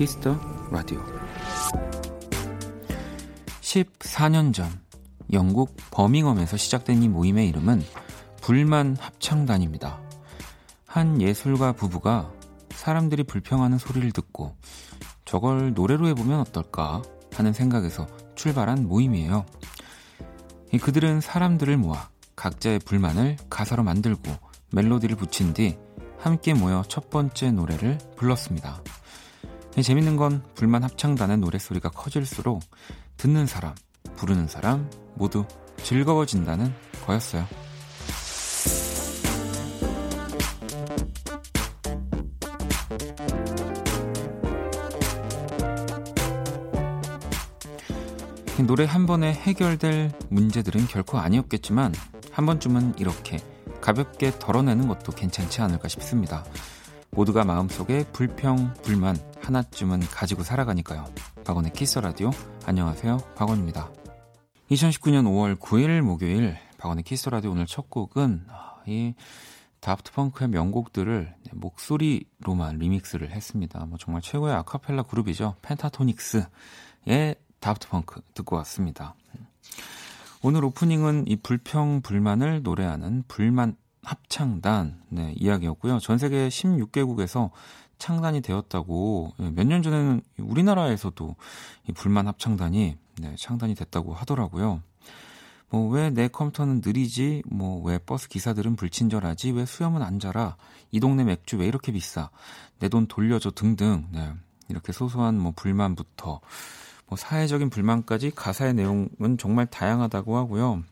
Kiss the Radio 14년 전 영국 버밍엄에서 시작된 이 모임의 이름은 불만 합창단입니다. 한 예술가 부부가 사람들이 불평하는 소리를 듣고 저걸 노래로 해보면 어떨까 하는 생각에서 출발한 모임이에요. 그들은 사람들을 모아 각자의 불만을 가사로 만들고 멜로디를 붙인 뒤 함께 모여 첫 번째 노래를 불렀습니다. 재밌는 건 불만 합창단의 노래소리가 커질수록 듣는 사람, 부르는 사람 모두 즐거워진다는 거였어요. 노래 한 번에 해결될 문제들은 결코 아니었겠지만 한 번쯤은 이렇게 가볍게 덜어내는 것도 괜찮지 않을까 싶습니다. 모두가 마음속에 불평, 불만 하나쯤은 가지고 살아가니까요. 박원의 Kiss the Radio. 안녕하세요. 박원입니다. 2019년 5월 9일 목요일 박원의 Kiss the Radio 오늘 첫 곡은 이 다프트 펑크의 명곡들을 목소리로만 리믹스를 했습니다. 뭐 정말 최고의 아카펠라 그룹이죠. 펜타토닉스의 다프트 펑크 듣고 왔습니다. 오늘 오프닝은 이 불평 불만을 노래하는 불만 합창단 네, 이야기였고요. 전 세계 16개국에서 창단이 되었다고 예, 몇년 전에는 우리나라에서도 이 불만 합창단이 네, 창단이 됐다고 하더라고요. 뭐 왜 내 컴퓨터는 느리지? 뭐 왜 버스 기사들은 불친절하지? 왜 수염은 안 자라? 이 동네 맥주 왜 이렇게 비싸? 내 돈 돌려줘 등등. 네. 이렇게 소소한 뭐 불만부터 뭐 사회적인 불만까지 가사의 내용은 정말 다양하다고 하고요.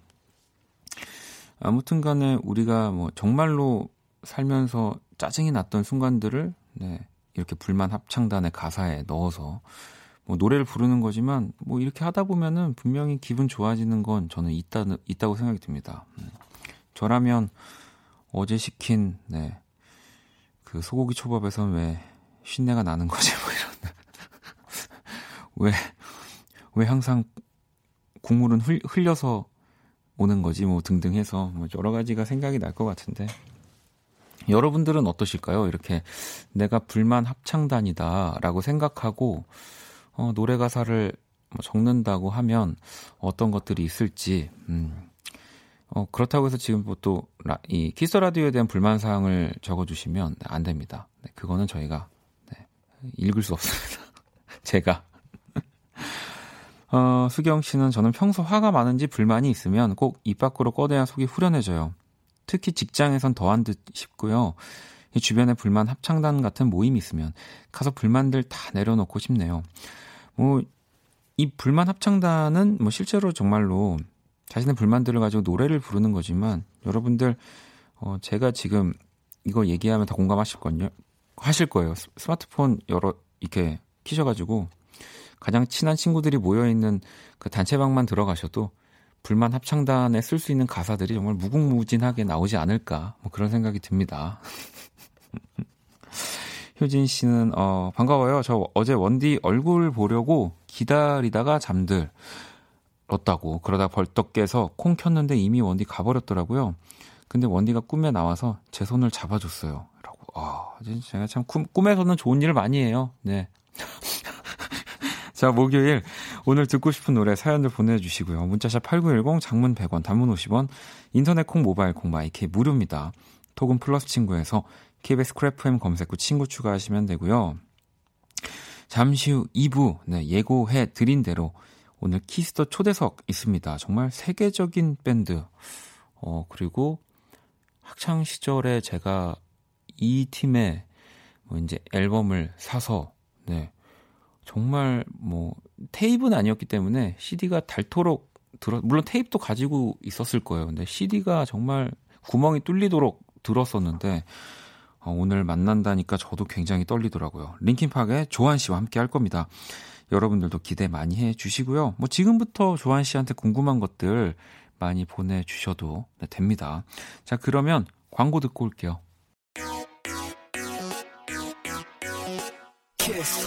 아무튼 간에 우리가 뭐 정말로 살면서 짜증이 났던 순간들을 네, 이렇게 불만 합창단의 가사에 넣어서 뭐 노래를 부르는 거지만 뭐 이렇게 하다 보면은 분명히 기분 좋아지는 건 저는 있다 있다고 생각이 듭니다. 음. 저라면 어제 시킨 네. 그 소고기 초밥에선 왜 쉰내가 나는 거지 뭐 이런 왜 왜 항상 국물은 흘, 흘려서 오는 거지 뭐 등등 해서 뭐 여러 가지가 생각이 날 것 같은데 여러분들은 어떠실까요? 이렇게 내가 불만 합창단이다라고 생각하고 어, 노래 가사를 뭐 적는다고 하면 어떤 것들이 있을지 음. 어, 그렇다고 해서 지금 뭐 또 이 Kiss the Radio에 대한 불만 사항을 적어주시면 안 됩니다. 네, 그거는 저희가 네, 읽을 수 없습니다. 제가 어, 수경 씨는 저는 평소 화가 많은지 불만이 있으면 꼭 입 밖으로 꺼내야 속이 후련해져요. 특히 직장에선 더한 듯 싶고요. 이 주변에 불만 합창단 같은 모임이 있으면 가서 불만들 다 내려놓고 싶네요. 뭐, 이 불만 합창단은 뭐 실제로 정말로 자신의 불만들을 가지고 노래를 부르는 거지만 여러분들, 어, 제가 지금 이거 얘기하면 다 공감하실 거요 하실 거예요. 스마트폰 여러, 이렇게 키셔가지고 가장 친한 친구들이 모여있는 그 단체방만 들어가셔도 불만 합창단에 쓸 수 있는 가사들이 정말 무궁무진하게 나오지 않을까 뭐 그런 생각이 듭니다. 효진 씨는 어 반가워요. 저 어제 원디 얼굴 보려고 기다리다가 잠들었다고 그러다 벌떡 깨서 콩 켰는데 이미 원디 가버렸더라고요. 근데 원디가 꿈에 나와서 제 손을 잡아줬어요. 라고. 아, 제가 참 꿈, 꿈에서는 좋은 일을 많이 해요. 네. 자, 목요일 오늘 듣고 싶은 노래 사연들 보내주시고요. 문자 샵 8910 장문 100원 단문 50원 인터넷 콩 모바일 콩 my K 무료입니다. 톡은 플러스 친구에서 KBS Cool FM 검색 후 친구 추가하시면 되고요. 잠시 후 2부 네, 예고해 드린 대로 오늘 Kiss the 초대석 있습니다. 정말 세계적인 밴드 어 그리고 학창 시절에 제가 이 팀의 뭐 이제 앨범을 사서 네 정말 뭐 테이프는 아니었기 때문에 CD가 닳도록 들어 물론 테이프도 가지고 있었을 거예요. 근데 CD가 정말 구멍이 뚫리도록 들었었는데 어, 오늘 만난다니까 저도 굉장히 떨리더라고요. 링킨팍의 조한 씨와 함께 할 겁니다. 여러분들도 기대 많이 해 주시고요. 뭐 지금부터 조한 씨한테 궁금한 것들 많이 보내 주셔도 네, 됩니다. 자, 그러면 광고 듣고 올게요. 키스.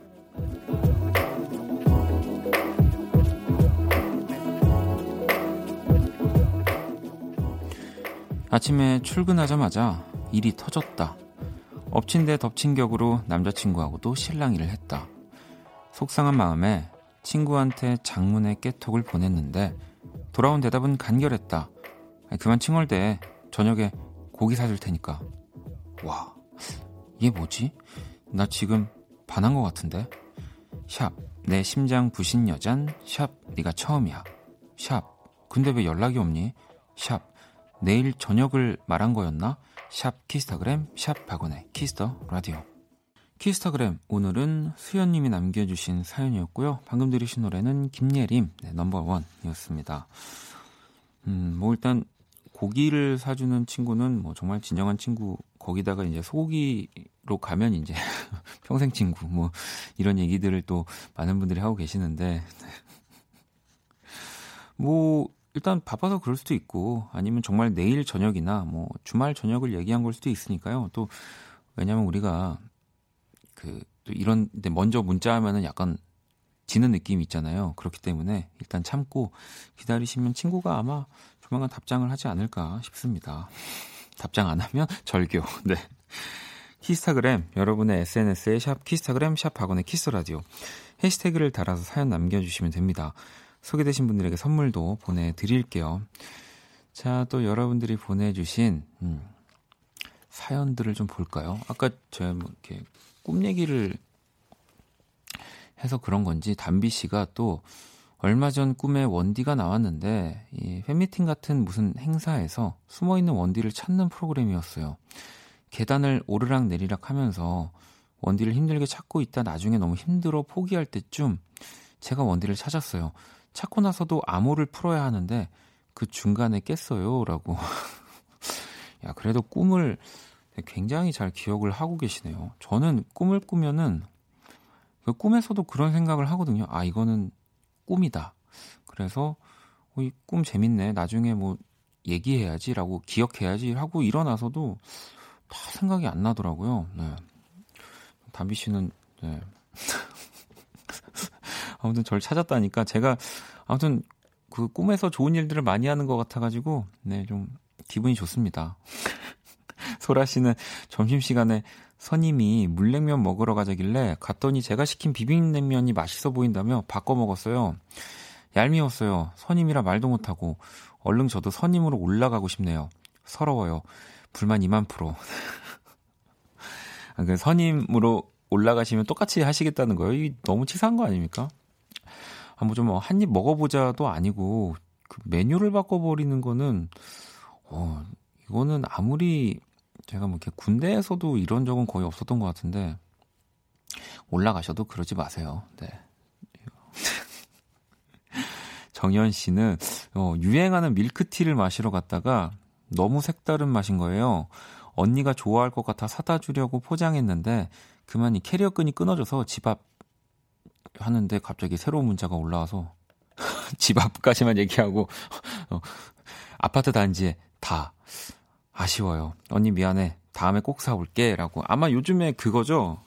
아침에 출근하자마자 일이 터졌다. 엎친 데 덮친 격으로 남자친구하고도 실랑이를 했다. 속상한 마음에 친구한테 장문의 깨톡을 보냈는데 돌아온 대답은 간결했다. 그만 칭얼대. 저녁에 고기 사줄 테니까. 와, 이게 뭐지? 나 지금 반한 것 같은데? 샵, 내 심장 부신 여잔, 샵, 네가 처음이야. 샵, 근데 왜 연락이 없니? 샵, 내일 저녁을 말한 거였나? 샵 키스타그램, 샵 박원의 Kiss the Radio. 키스타그램, 오늘은 수연님이 남겨주신 사연이었고요. 방금 들으신 노래는 김예림, 네, 넘버원이었습니다. 음, 뭐 일단 고기를 사주는 친구는 뭐 정말 진정한 친구, 거기다가 이제 소고기로 가면 이제 평생 친구, 뭐 이런 얘기들을 또 많은 분들이 하고 계시는데, 뭐 일단 바빠서 그럴 수도 있고 아니면 정말 내일 저녁이나 뭐 주말 저녁을 얘기한 걸 수도 있으니까요. 또 왜냐면 우리가 그 또 이런 데 먼저 문자하면은 약간 지는 느낌이 있잖아요. 그렇기 때문에 일단 참고 기다리시면 친구가 아마 조만간 답장을 하지 않을까 싶습니다. 답장 안 하면 절교. 네. 키스타그램 여러분의 SNS에 샵 키스타그램 샵 박원의 키스라디오 해시태그를 달아서 사연 남겨주시면 됩니다. 소개되신 분들에게 선물도 보내드릴게요. 자, 또 여러분들이 보내주신, 음, 사연들을 좀 볼까요? 아까 제가 뭐 이렇게 꿈 얘기를 해서 그런 건지 담비 씨가 또 얼마 전 꿈에 원디가 나왔는데 이 팬미팅 같은 무슨 행사에서 숨어 있는 원디를 찾는 프로그램이었어요. 계단을 오르락 내리락 하면서 원디를 힘들게 찾고 있다 나중에 너무 힘들어 포기할 때쯤 제가 원디를 찾았어요. 찾고 나서도 암호를 풀어야 하는데 그 중간에 깼어요. 라고. 야, 그래도 꿈을 굉장히 잘 기억을 하고 계시네요. 저는 꿈을 꾸면은 그 꿈에서도 그런 생각을 하거든요. 아, 이거는 꿈이다. 그래서 어, 이꿈 재밌네. 나중에 뭐 얘기해야지라고 기억해야지 하고 일어나서도 다 생각이 안 나더라고요. 네. 담비 씨는 네. 아무튼 저를 찾았다니까 제가 아무튼 그 꿈에서 좋은 일들을 많이 하는 것 같아가지고 네 좀 기분이 좋습니다. 소라 씨는 점심시간에 선임이 물냉면 먹으러 가자길래 갔더니 제가 시킨 비빔냉면이 맛있어 보인다며 바꿔 먹었어요. 얄미웠어요. 선임이라 말도 못하고 얼른 저도 선임으로 올라가고 싶네요. 서러워요. 불만 2만 프로. 아, 그 선임으로 올라가시면 똑같이 하시겠다는 거예요? 이 너무 치사한 거 아닙니까? 아, 뭐좀한 입 먹어보자도 아니고 그 메뉴를 바꿔버리는 거는 어 이거는 아무리 제가 뭐 이렇게 군대에서도 이런 적은 거의 없었던 것 같은데 올라가셔도 그러지 마세요. 네. 정현 씨는 어, 유행하는 밀크티를 마시러 갔다가 너무 색다른 맛인 거예요. 언니가 좋아할 것 같아 사다 주려고 포장했는데 그만 이 캐리어 끈이 끊어져서 집 앞 하는데 갑자기 새로운 문자가 올라와서 집 앞까지만 얘기하고 어, 아파트 단지에 다 아쉬워요. 언니 미안해. 다음에 꼭 사올게라고. 아마 요즘에 그거죠.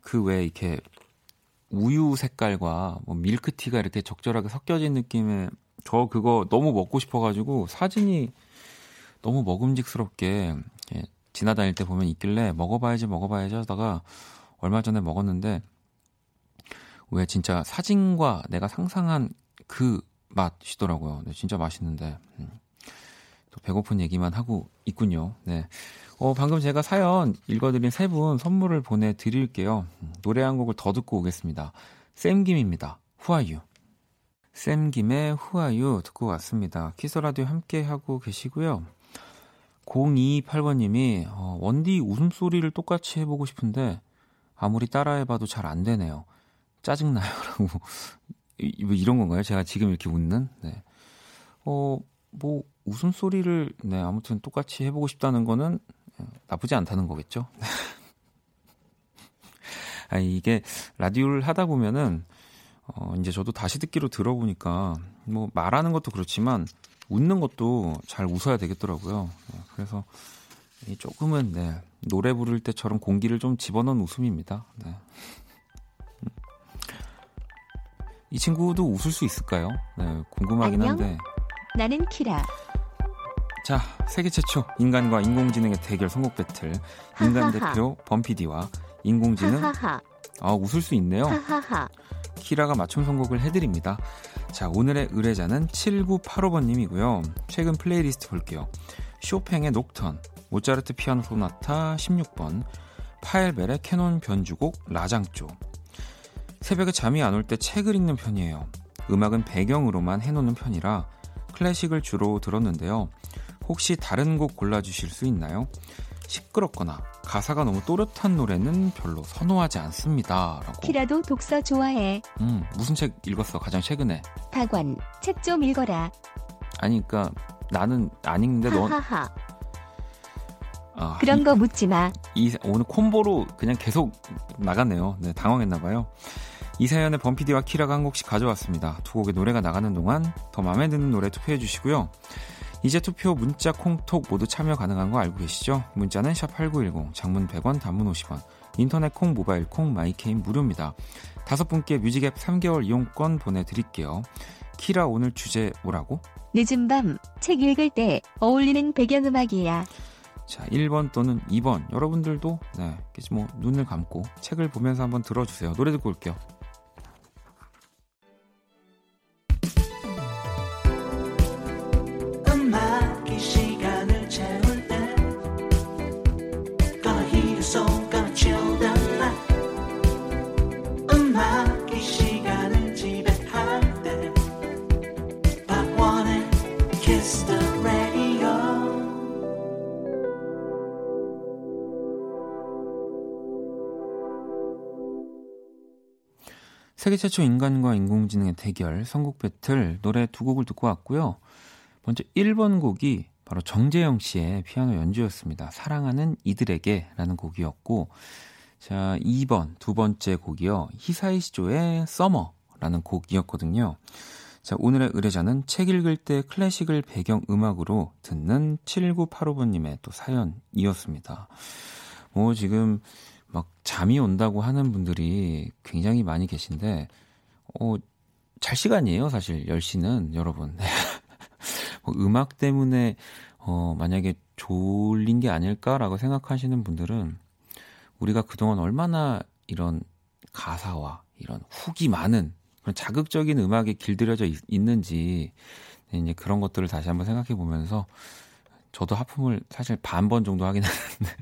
그 왜 이렇게 우유 색깔과 뭐 밀크티가 이렇게 적절하게 섞여진 느낌의 저 그거 너무 먹고 싶어가지고 사진이 너무 먹음직스럽게 지나다닐 때 보면 있길래 먹어봐야지 먹어봐야지 하다가 얼마 전에 먹었는데 왜 진짜 사진과 내가 상상한 그 맛이더라고요. 네, 진짜 맛있는데. 음. 또 배고픈 얘기만 하고 있군요. 네. 어, 방금 제가 사연 읽어드린 세 분 선물을 보내드릴게요. 음, 노래 한 곡을 더 듣고 오겠습니다. 쌤김입니다. 후아유. 쌤김의 후아유 듣고 왔습니다. 키스라디오 함께 하고 계시고요. 0228번님이 어, 원디 웃음소리를 똑같이 해보고 싶은데 아무리 따라해봐도 잘 안 되네요. 짜증나요. 라고. 뭐 이런 건가요? 제가 지금 이렇게 웃는? 네. 어, 뭐, 웃음소리를, 네, 아무튼 똑같이 해 보고 싶다는 거는 나쁘지 않다는 거겠죠? 아, 이게 라디오를 하다 보면은, 어, 이제 저도 다시 듣기로 들어보니까, 뭐, 말하는 것도 그렇지만, 웃는 것도 잘 웃어야 되겠더라고요. 네, 그래서 조금은 네, 노래 부를 때처럼 공기를 좀 집어넣은 웃음입니다. 네. 이 친구도 웃을 수 있을까요? 네, 궁금하긴 안녕? 한데. 나는 키라. 자, 세계 최초 인간과 인공지능의 대결 선곡 배틀. 인간 하하하. 대표 범피디와 인공지능. 하하하. 아, 웃을 수 있네요. 하하하. 키라가 맞춤 선곡을 해드립니다. 자, 오늘의 의뢰자는 7985번님이고요. 최근 플레이리스트 볼게요. 쇼팽의 녹턴, 모차르트 피아노 소나타 16번, 파헬벨의 캐논 변주곡 라장조. 새벽에 잠이 안 올 때 책을 읽는 편이에요. 음악은 배경으로만 해놓는 편이라 클래식을 주로 들었는데요. 혹시 다른 곡 골라주실 수 있나요? 시끄럽거나 가사가 너무 또렷한 노래는 별로 선호하지 않습니다. 라고. 키라도 독서 좋아해. 음, 무슨 책 읽었어? 가장 최근에. 박원. 책좀 읽어라. 아니, 그니까 나는 안 읽는데 넌. 하하하. 아, 그런 이- 거 묻지 마. 이, 오늘 콤보로 그냥 계속 나갔네요. 네, 당황했나봐요. 이 사연에 범피디와 키라가 한 곡씩 가져왔습니다. 두 곡의 노래가 나가는 동안 더 마음에 드는 노래 투표해 주시고요. 이제 투표 문자 콩톡 모두 참여 가능한 거 알고 계시죠? 문자는 샵8910 장문 100원 단문 50원 인터넷 콩 모바일 콩 마이케이는 무료입니다. 다섯 분께 뮤직앱 3개월 이용권 보내드릴게요. 키라 오늘 주제 뭐라고? 늦은 밤 책 읽을 때 어울리는 배경음악이야. 자, 1번 또는 2번. 여러분들도, 네, 뭐, 눈을 감고 책을 보면서 한번 들어주세요. 노래 듣고 올게요. 세계 최초 인간과 인공지능의 대결, 선곡 배틀, 노래 두 곡을 듣고 왔고요. 먼저 1번 곡이 바로 정재영 씨의 피아노 연주였습니다. 사랑하는 이들에게 라는 곡이었고, 자, 2번, 두 번째 곡이요. 히사이 시조의 서머라는 곡이었거든요. 자, 오늘의 의뢰자는 책 읽을 때 클래식을 배경 음악으로 듣는 7985번님의 또 사연이었습니다. 뭐, 지금 막 잠이 온다고 하는 분들이 굉장히 많이 계신데, 어, 잘 시간이에요, 사실. 10시는, 여러분. 뭐 음악 때문에, 어, 만약에 졸린 게 아닐까라고 생각하시는 분들은, 우리가 그동안 얼마나 이런 가사와 이런 훅이 많은 그런 자극적인 음악에 길들여져 있, 있는지, 네, 이제 그런 것들을 다시 한번 생각해 보면서, 저도 하품을 사실 반 번 정도 하긴 하는데,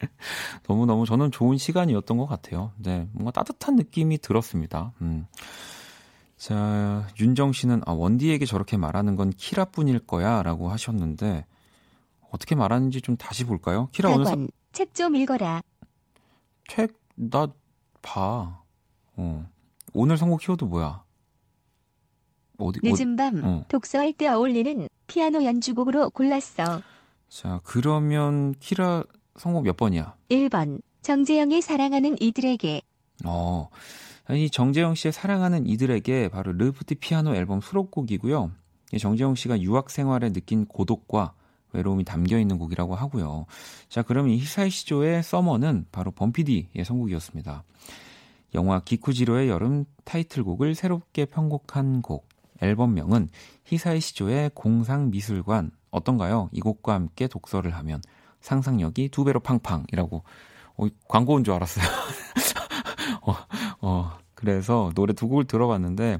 너무너무 저는 좋은 시간이었던 것 같아요. 네, 뭔가 따뜻한 느낌이 들었습니다. 음. 자, 윤정 씨는, 아, 원디에게 저렇게 말하는 건 키라 뿐일 거야 라고 하셨는데, 어떻게 말하는지 좀 다시 볼까요? 키라 오늘 사- 박원. 책좀 읽어라. 책, 나, 봐. 어. 오늘 선곡 키워드 뭐야? 어디, 어디, 늦은 밤 어. 독서할 때 어울리는 피아노 연주곡으로 골랐어. 자, 그러면 키라 선곡 몇 번이야? 1번. 정재영이 사랑하는 이들에게. 어. 이 정재영 씨의 사랑하는 이들에게 바로 르프티 피아노 앨범 수록곡이고요. 이 정재영 씨가 유학 생활에 느낀 고독과 외로움이 담겨 있는 곡이라고 하고요. 자, 그럼 이 히사이 시조의 서머는 바로 범피디의 선곡이었습니다. 영화 기쿠지로의 여름 타이틀곡을 새롭게 편곡한 곡. 앨범명은 히사이 시조의 공상미술관 어떤가요? 이 곡과 함께 독서를 하면 상상력이 두 배로 팡팡이라고 어, 광고 온줄 알았어요. 어, 어, 그래서 노래 두 곡을 들어봤는데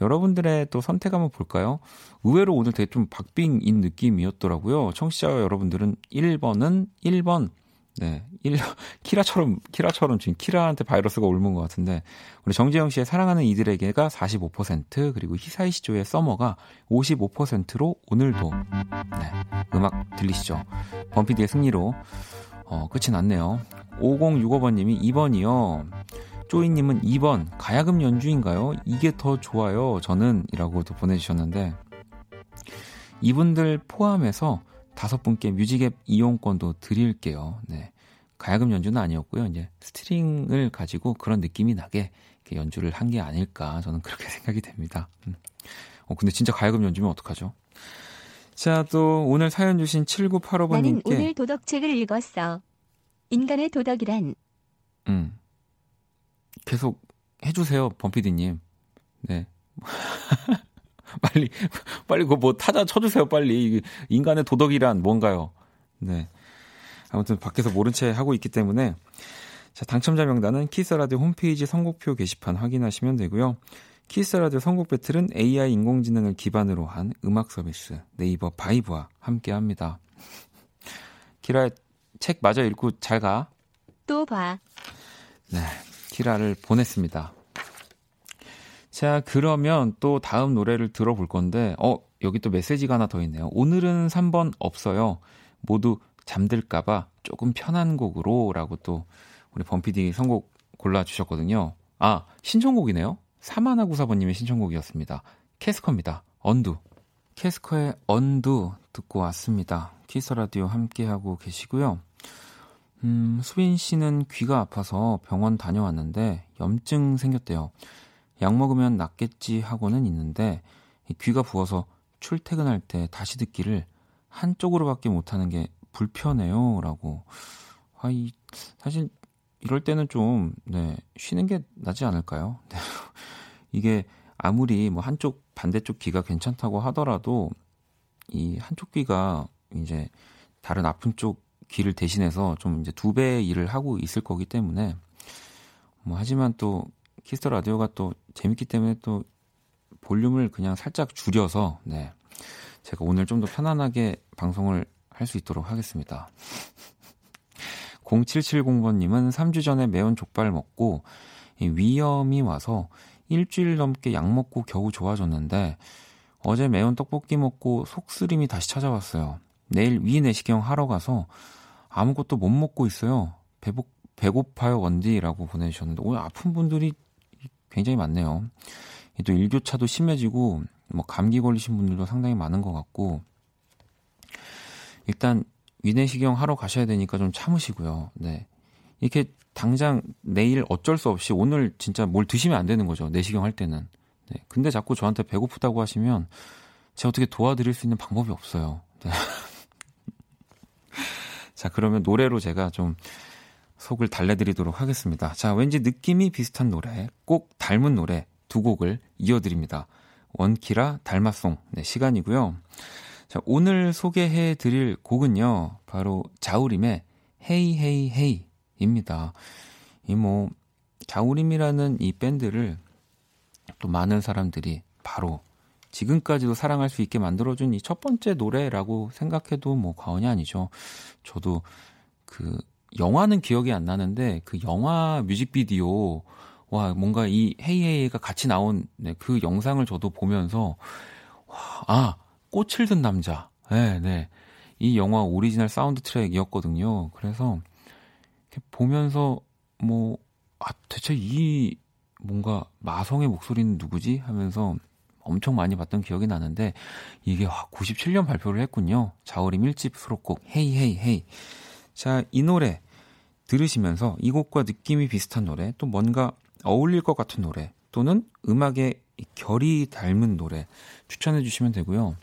여러분들의 또 선택 한번 볼까요? 의외로 오늘 되게 좀 박빙인 느낌이었더라고요. 청취자 여러분들은 1번은 1번 네, 1 키라처럼 키라처럼 지금 키라한테 바이러스가 옮은 것 같은데 우리 정재영 씨의 사랑하는 이들에게가 45% 그리고 히사이 시조의 서머가 55%로 오늘도 네, 음악 들리시죠? 범피디의 승리로 어, 끝이 났네요. 5065번님이 2번이요. 쪼이님은 2번 가야금 연주인가요? 이게 더 좋아요. 저는 이라고 또 보내주셨는데 이분들 포함해서 다섯 분께 뮤직앱 이용권도 드릴게요. 네. 가야금 연주는 아니었고요. 이제 스트링을 가지고 그런 느낌이 나게 연주를 한 게 아닐까 저는 그렇게 생각이 됩니다. 음. 어, 근데 진짜 가야금 연주면 어떡하죠? 자, 또 오늘 사연 주신 나는 7985번님께 오늘 도덕책을 읽었어. 인간의 도덕이란 음. 계속 해주세요, 범피디님. 네. 빨리, 빨리 그거 뭐 타자 쳐주세요, 빨리. 인간의 도덕이란 뭔가요? 네. 아무튼 밖에서 모른 채 하고 있기 때문에. 자, 당첨자 명단은 키스라디오 홈페이지 선곡표 게시판 확인하시면 되고요. 키스라디오 선곡 배틀은 AI 인공지능을 기반으로 한 음악 서비스 네이버 바이브와 함께 합니다. 키라의 책 마저 읽고 잘 가. 또 봐. 네, 키라를 보냈습니다. 자, 그러면 또 다음 노래를 들어볼 건데, 어, 여기 또 메시지가 하나 더 있네요. 오늘은 3번 없어요. 모두 잠들까봐 조금 편한 곡으로 라고 또 우리 범피디 선곡 골라주셨거든요. 아, 신청곡이네요. 사마나구사번님의 신청곡이었습니다. 캐스커입니다. 언두. 캐스커의 언두 듣고 왔습니다. 키스 라디오 함께하고 계시고요. 음, 수빈 씨는 귀가 아파서 병원 다녀왔는데 염증 생겼대요. 약 먹으면 낫겠지 하고는 있는데 이 귀가 부어서 출퇴근할 때 다시 듣기를 한쪽으로밖에 못하는 게 불편해요. 라고. 아, 이, 사실 이럴 때는 좀, 네, 쉬는 게 낫지 않을까요? 네. 이게 아무리 뭐 한쪽, 반대쪽 귀가 괜찮다고 하더라도 이 한쪽 귀가 이제 다른 아픈 쪽 귀를 대신해서 좀 이제 두 배의 일을 하고 있을 거기 때문에 뭐 하지만 또 키스 더 라디오가 또 재밌기 때문에 또 볼륨을 그냥 살짝 줄여서 네 제가 오늘 좀 더 편안하게 방송을 할 수 있도록 하겠습니다. 0770번님은 3주 전에 매운 족발 먹고 이 위염이 와서 일주일 넘게 약 먹고 겨우 좋아졌는데 어제 매운 떡볶이 먹고 속쓰림이 다시 찾아왔어요. 내일 위내시경 하러 가서 아무것도 못 먹고 있어요. 배고, 배고파요, 원디라고 보내주셨는데, 오늘 아픈 분들이 굉장히 많네요. 또 일교차도 심해지고, 뭐, 감기 걸리신 분들도 상당히 많은 것 같고, 일단, 위내시경 하러 가셔야 되니까 좀 참으시고요. 네. 이렇게 당장 내일 어쩔 수 없이 오늘 진짜 뭘 드시면 안 되는 거죠. 내시경 할 때는. 네. 근데 자꾸 저한테 배고프다고 하시면 제가 어떻게 도와드릴 수 있는 방법이 없어요. 네. 자, 그러면 노래로 제가 좀 속을 달래드리도록 하겠습니다. 자, 왠지 느낌이 비슷한 노래, 꼭 닮은 노래 두 곡을 이어드립니다. 원키라 닮았송 네, 시간이고요. 자, 오늘 소개해 드릴 곡은요. 바로 자우림의 헤이 헤이 헤이입니다. 이 뭐 자우림이라는 이 밴드를 또 많은 사람들이 바로 지금까지도 사랑할 수 있게 만들어준 이 첫 번째 노래라고 생각해도 뭐 과언이 아니죠. 저도 그 영화는 기억이 안 나는데 그 영화 뮤직비디오 와 뭔가 이 헤이헤이헤이가 같이 나온 네, 그 영상을 저도 보면서 와, 아 꽃을 든 남자 네, 네. 이 영화 오리지널 사운드 트랙이었거든요. 그래서 보면서 뭐 아, 대체 이 뭔가 마성의 목소리는 누구지 하면서 엄청 많이 봤던 기억이 나는데 이게 97년 발표를 했군요. 자우림 1집 수록곡 헤이 헤이 헤이. 자, 이 노래 들으시면서 이 곡과 느낌이 비슷한 노래, 또 뭔가 어울릴 것 같은 노래, 또는 음악의 결이 닮은 노래 추천해 주시면 되고요.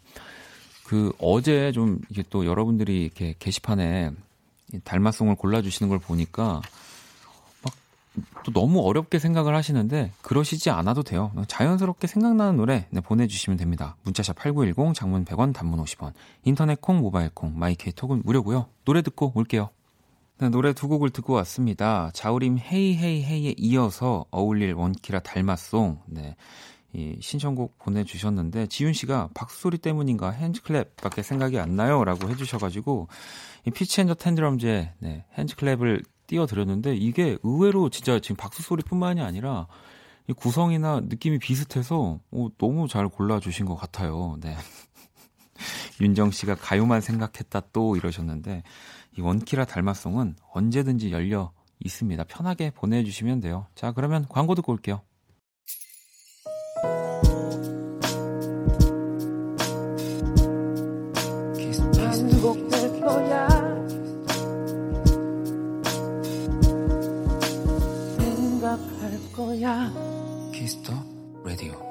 그 어제 좀 이게 또 여러분들이 이렇게 게시판에 달마송을 골라주시는 걸 보니까 또 너무 어렵게 생각을 하시는데 그러시지 않아도 돼요. 자연스럽게 생각나는 노래 네, 보내주시면 됩니다. 문자샵 8910 장문 100원 단문 50원 인터넷 콩 모바일 콩 마이케이 톡은 무료고요. 노래 듣고 올게요. 네, 노래 두 곡을 듣고 왔습니다. 자우림 헤이 헤이 헤이에 이어서 어울릴 원키라 달마송 네. 이 신청곡 보내주셨는데 지윤 씨가 박수 소리 때문인가 핸즈클랩밖에 생각이 안 나요라고 해주셔가지고 이 피치 앤더 텐드럼즈의 네, 핸즈클랩을 띄워드렸는데 이게 의외로 진짜 지금 박수 소리뿐만이 아니라 이 구성이나 느낌이 비슷해서 오, 너무 잘 골라주신 것 같아요. 네. 윤정 씨가 가요만 생각했다 또 이러셨는데 이 원키라 달마송은 언제든지 열려 있습니다. 편하게 보내주시면 돼요. 자 그러면 광고 듣고 올게요. 반복될 거야 거야 키스 더 라디오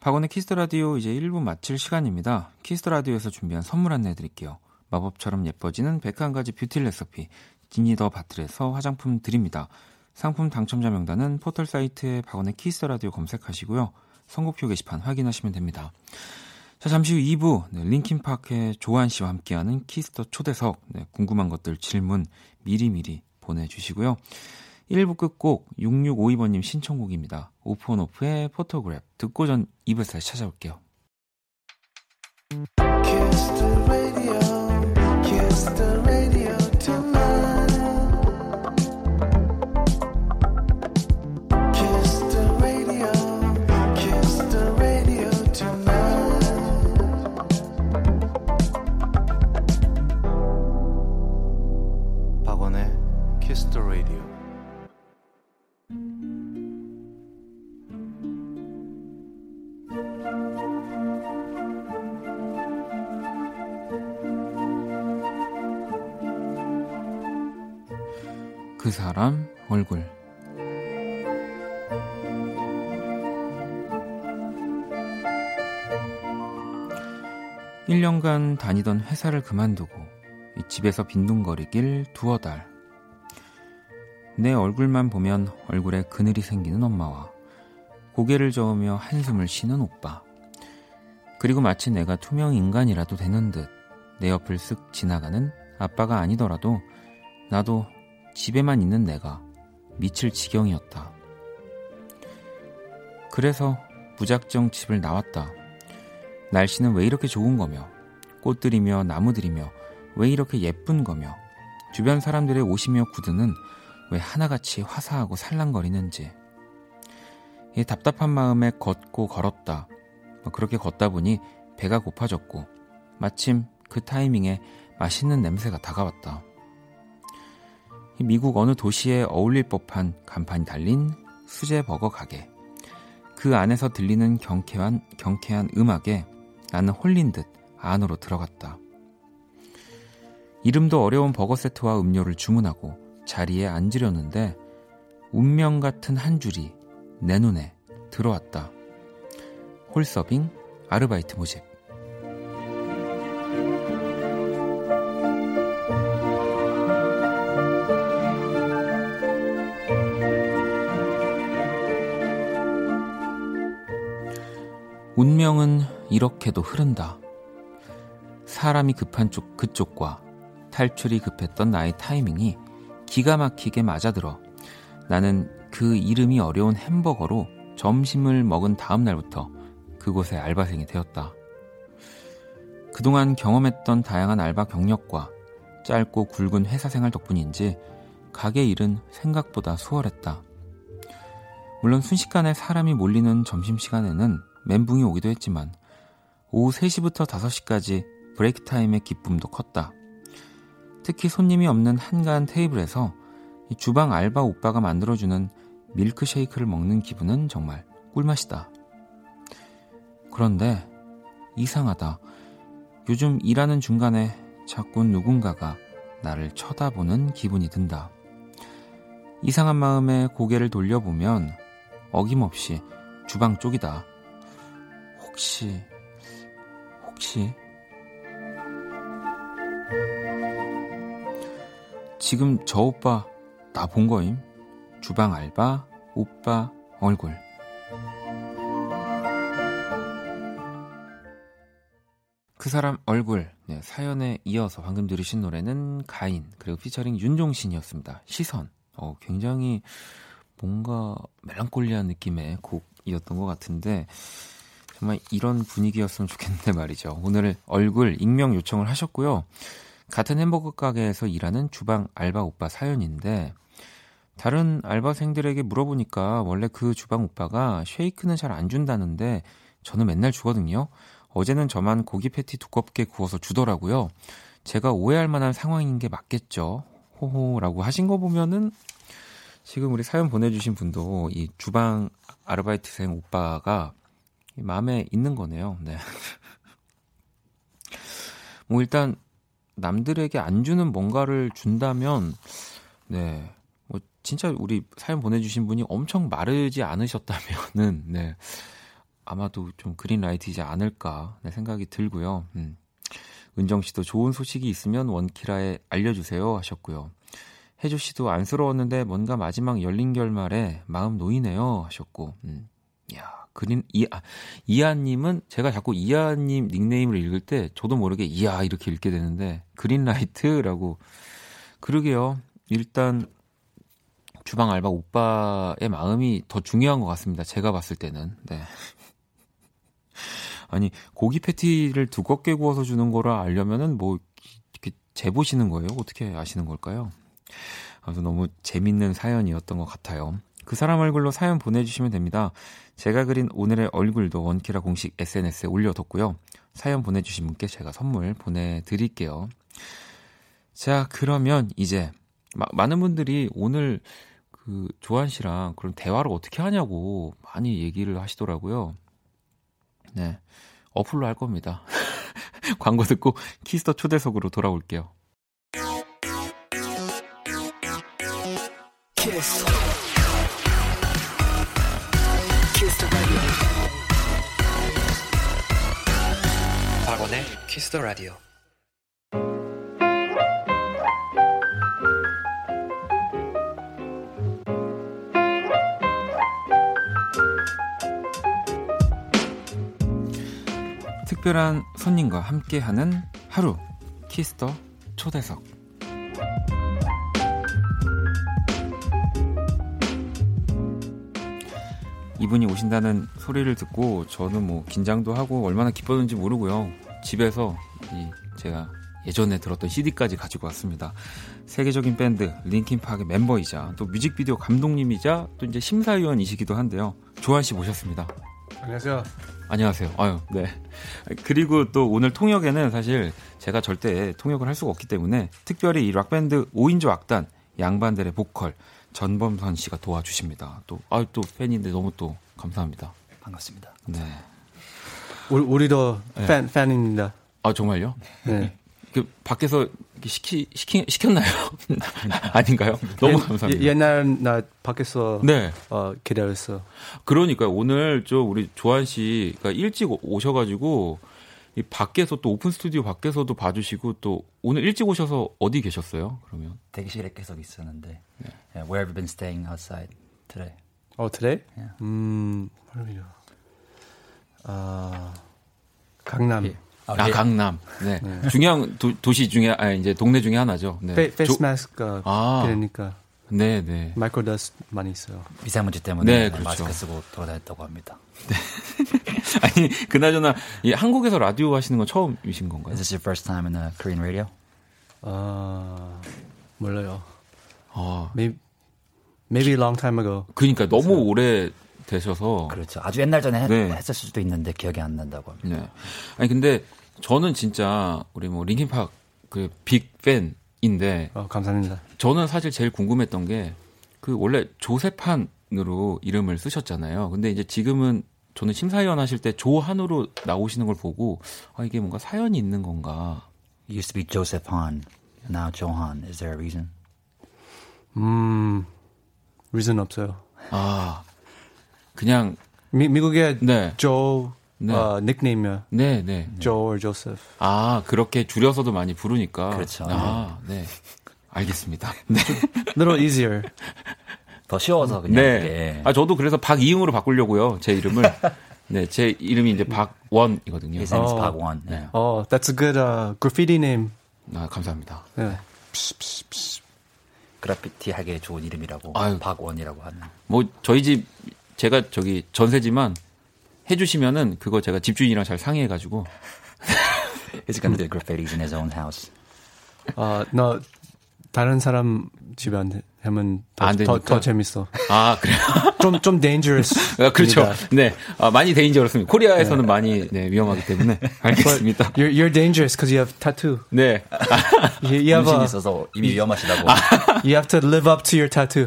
박원의 키스 더 라디오 이제 1부 마칠 시간입니다. 키스 더 라디오에서 준비한 선물 안내 드릴게요. 마법처럼 예뻐지는 101가지 뷰티 레시피 지니 더 바틀에서 화장품 드립니다. 상품 당첨자 명단은 포털 사이트에 박원의 키스 더 라디오 검색하시고요. 선곡표 게시판 확인하시면 됩니다. 자, 잠시 후 2부 네, 링킨파크의 조한 씨와 함께하는 키스 더 초대석 네, 궁금한 것들 질문 미리미리 보내주시고요. 1부 끝곡 6652번님 신청곡입니다. 오프온오프의 포토그래프 듣고 전 2부에서 다시 찾아올게요. Kiss the radio, 사람 얼굴 1년간 다니던 회사를 그만두고 집에서 빈둥거리길 두어 달. 내 얼굴만 보면 얼굴에 그늘이 생기는 엄마와 고개를 저으며 한숨을 쉬는 오빠. 그리고 마치 내가 투명 인간이라도 되는 듯 내 옆을 쓱 지나가는 아빠가 아니더라도 나도 집에만 있는 내가 미칠 지경이었다. 그래서 무작정 집을 나왔다. 날씨는 왜 이렇게 좋은 거며, 꽃들이며 나무들이며 왜 이렇게 예쁜 거며, 주변 사람들의 옷이며 구두는 왜 하나같이 화사하고 살랑거리는지. 이 답답한 마음에 걷고 걸었다. 뭐 그렇게 걷다 보니 배가 고파졌고, 마침 그 타이밍에 맛있는 냄새가 다가왔다. 미국 어느 도시에 어울릴 법한 간판이 달린 수제 버거 가게. 그 안에서 들리는 경쾌한, 경쾌한 음악에 나는 홀린 듯 안으로 들어갔다. 이름도 어려운 버거 세트와 음료를 주문하고 자리에 앉으려는데 운명 같은 한 줄이 내 눈에 들어왔다. 홀서빙 아르바이트 모집. 운명은 이렇게도 흐른다. 사람이 급한 쪽 그쪽과 탈출이 급했던 나의 타이밍이 기가 막히게 맞아들어 나는 그 이름이 어려운 햄버거로 점심을 먹은 다음 날부터 그곳의 알바생이 되었다. 그동안 경험했던 다양한 알바 경력과 짧고 굵은 회사 생활 덕분인지 가게 일은 생각보다 수월했다. 물론 순식간에 사람이 몰리는 점심시간에는 멘붕이 오기도 했지만 오후 3시부터 5시까지 브레이크 타임의 기쁨도 컸다. 특히 손님이 없는 한가한 테이블에서 주방 알바 오빠가 만들어주는 밀크쉐이크를 먹는 기분은 정말 꿀맛이다. 그런데 이상하다. 요즘 일하는 중간에 자꾸 누군가가 나를 쳐다보는 기분이 든다. 이상한 마음에 고개를 돌려보면 어김없이 주방 쪽이다. 혹시, 혹시, 지금 저 오빠 나 본 거임? 주방 알바, 오빠 얼굴. 그 사람 얼굴 네, 사연에 이어서 방금 들으신 노래는 가인 그리고 피처링 윤종신이었습니다. 시선. 어, 굉장히 뭔가 멜랑콜리한 느낌의 곡이었던 것 같은데 정말 이런 분위기였으면 좋겠는데 말이죠. 오늘 얼굴 익명 요청을 하셨고요. 같은 햄버거 가게에서 일하는 주방 알바 오빠 사연인데 다른 알바생들에게 물어보니까 원래 그 주방 오빠가 쉐이크는 잘 안 준다는데 저는 맨날 주거든요. 어제는 저만 고기 패티 두껍게 구워서 주더라고요. 제가 오해할 만한 상황인 게 맞겠죠. 호호라고 하신 거 보면은 지금 우리 사연 보내주신 분도 이 주방 아르바이트생 오빠가 마음에 있는 거네요. 네. 뭐 일단 남들에게 안 주는 뭔가를 준다면 네. 뭐 진짜 우리 사연 보내 주신 분이 엄청 마르지 않으셨다면은 네. 아마도 좀 그린 라이트이지 않을까 네, 생각이 들고요. 음. 은정 씨도 좋은 소식이 있으면 원키라에 알려주세요 하셨고요. 혜주 씨도 안쓰러웠는데 뭔가 마지막 열린 결말에 마음 놓이네요 하셨고, 음. 야 그린 이아 이하님은 제가 자꾸 이하님 닉네임을 읽을 때 저도 모르게 이하 이렇게 읽게 되는데 그린라이트라고 그러게요. 일단 주방 알바 오빠의 마음이 더 중요한 것 같습니다. 제가 봤을 때는. 네. 아니 고기 패티를 두껍게 구워서 주는 거라 알려면은 뭐 이렇게 재보시는 거예요? 어떻게 아시는 걸까요? 아주 너무 재밌는 사연이었던 것 같아요. 그 사람 얼굴로 사연 보내주시면 됩니다. 제가 그린 오늘의 얼굴도 원키라 공식 SNS에 올려뒀고요. 사연 보내주신 분께 제가 선물 보내드릴게요. 자, 그러면 이제 마, 많은 분들이 오늘 그 조한 씨랑 그럼 대화를 어떻게 하냐고 많이 얘기를 하시더라고요. 네. 어플로 할 겁니다. 광고 듣고 키스터 초대석으로 돌아올게요. 키스 더 라디오. 특별한 손님과 함께하는 하루 키스 더 초대석 이분이 오신다는 소리를 듣고 저는 뭐 긴장도 하고 얼마나 기뻤는지 모르고요. 집에서 이 제가 예전에 들었던 CD까지 가지고 왔습니다. 세계적인 밴드 링킨파크의 멤버이자 또 뮤직비디오 감독님이자 또 이제 심사위원이시기도 한데요. 조한 씨 모셨습니다. 안녕하세요. 안녕하세요. 아유, 네. 그리고 또 오늘 통역에는 사실 제가 절대 통역을 할 수가 없기 때문에 특별히 이 락밴드 5인조 악단 양반들의 보컬 전범선 씨가 도와주십니다. 또, 아, 또 팬인데 너무 또 감사합니다. 반갑습니다. 네. 우리, 도 네. 팬, 팬입니다. 아, 정말요? 네. 그, 밖에서 시키, 시키, 시켰나요? 아닌가요? 너무 감사합니다. 옛날 나 밖에서 네. 어, 기다렸어. 그러니까요. 오늘 저 우리 조한 씨가 일찍 오셔가지고 이 밖에서 또 오픈 스튜디오 밖에서도 봐주시고 또 오늘 일찍 오셔서 어디 계셨어요? 그러면 대기실에 계속 있었는데. 네. Yeah, where have you been staying outside today? Oh, today? Yeah. 음, 아, 강남. 예. 아, 아 강남. 네. 네. 중요한 도, 시 중에 아 이제 동네 중에 하나죠. 네. 페, face mask가 아. 그러니까. 네, 네. 마이크로더스 많이 있어요. 미세먼지 때문에 네, 그렇죠. 마스크 쓰고 돌아다녔다고 합니다. 네. 아니, 그나저나 이 한국에서 라디오 하시는 건 처음이신 건가요? Is this your first time in a Korean radio? 아, 몰라요. 아, maybe, maybe long time ago. 그러니까 너무 오래 되셔서 그렇죠. 아주 옛날 전에 네. 했었을 수도 있는데 기억이 안 난다고 합니다. 네. 아니 근데 저는 진짜 우리 뭐 링킨파크 그 빅팬인데 어, 감사합니다. 저는 사실 제일 궁금했던 게 그 원래 조세판으로 이름을 쓰셨잖아요. 근데 이제 지금은 저는 심사위원 하실 때 조한으로 나오시는 걸 보고 아 이게 뭔가 사연이 있는 건가? Used to be Joseph Han, now Johan. Is there a reason? 음, reason 없어요. 아, 그냥 미, 미국의 네. 조 네. 어, 닉네임이야. 네, 네. 조 조셉. 아, 그렇게 줄여서도 많이 부르니까. 그렇죠. 아, 네. 알겠습니다. 네. little easier. 더 쉬워서 그냥. 네. 네. 아, 저도 그래서 박이응으로 바꾸려고요. 제 이름을. 네, 제 이름이 이제 박원이거든요. His name is 박원. 네. Oh, that's a good uh, graffiti name. 아, 감사합니다. 네. 그래피티 하기에 좋은 이름이라고 아유, 박원이라고 하는. 뭐 저희 집 제가 저기 전세지만 해주시면은 그거 제가 집주인이랑 잘 상의해가지고. He's gonna do graffitis in his own house. 아, 너 다른 사람 집에 안 하면 더, 안 더, 더 재밌어. 아, 그래요? 좀, 좀 dangerous. 아, 그렇죠. 네. 아, 많이 dangerous습니다. 코리아에서는 네. 많이 네, 위험하기 때문에. 알겠습니다. You're, you're dangerous because you have tattoo. 네. you, you have a, 있어서 이미 위험하시다고. You have to live up to your tattoo.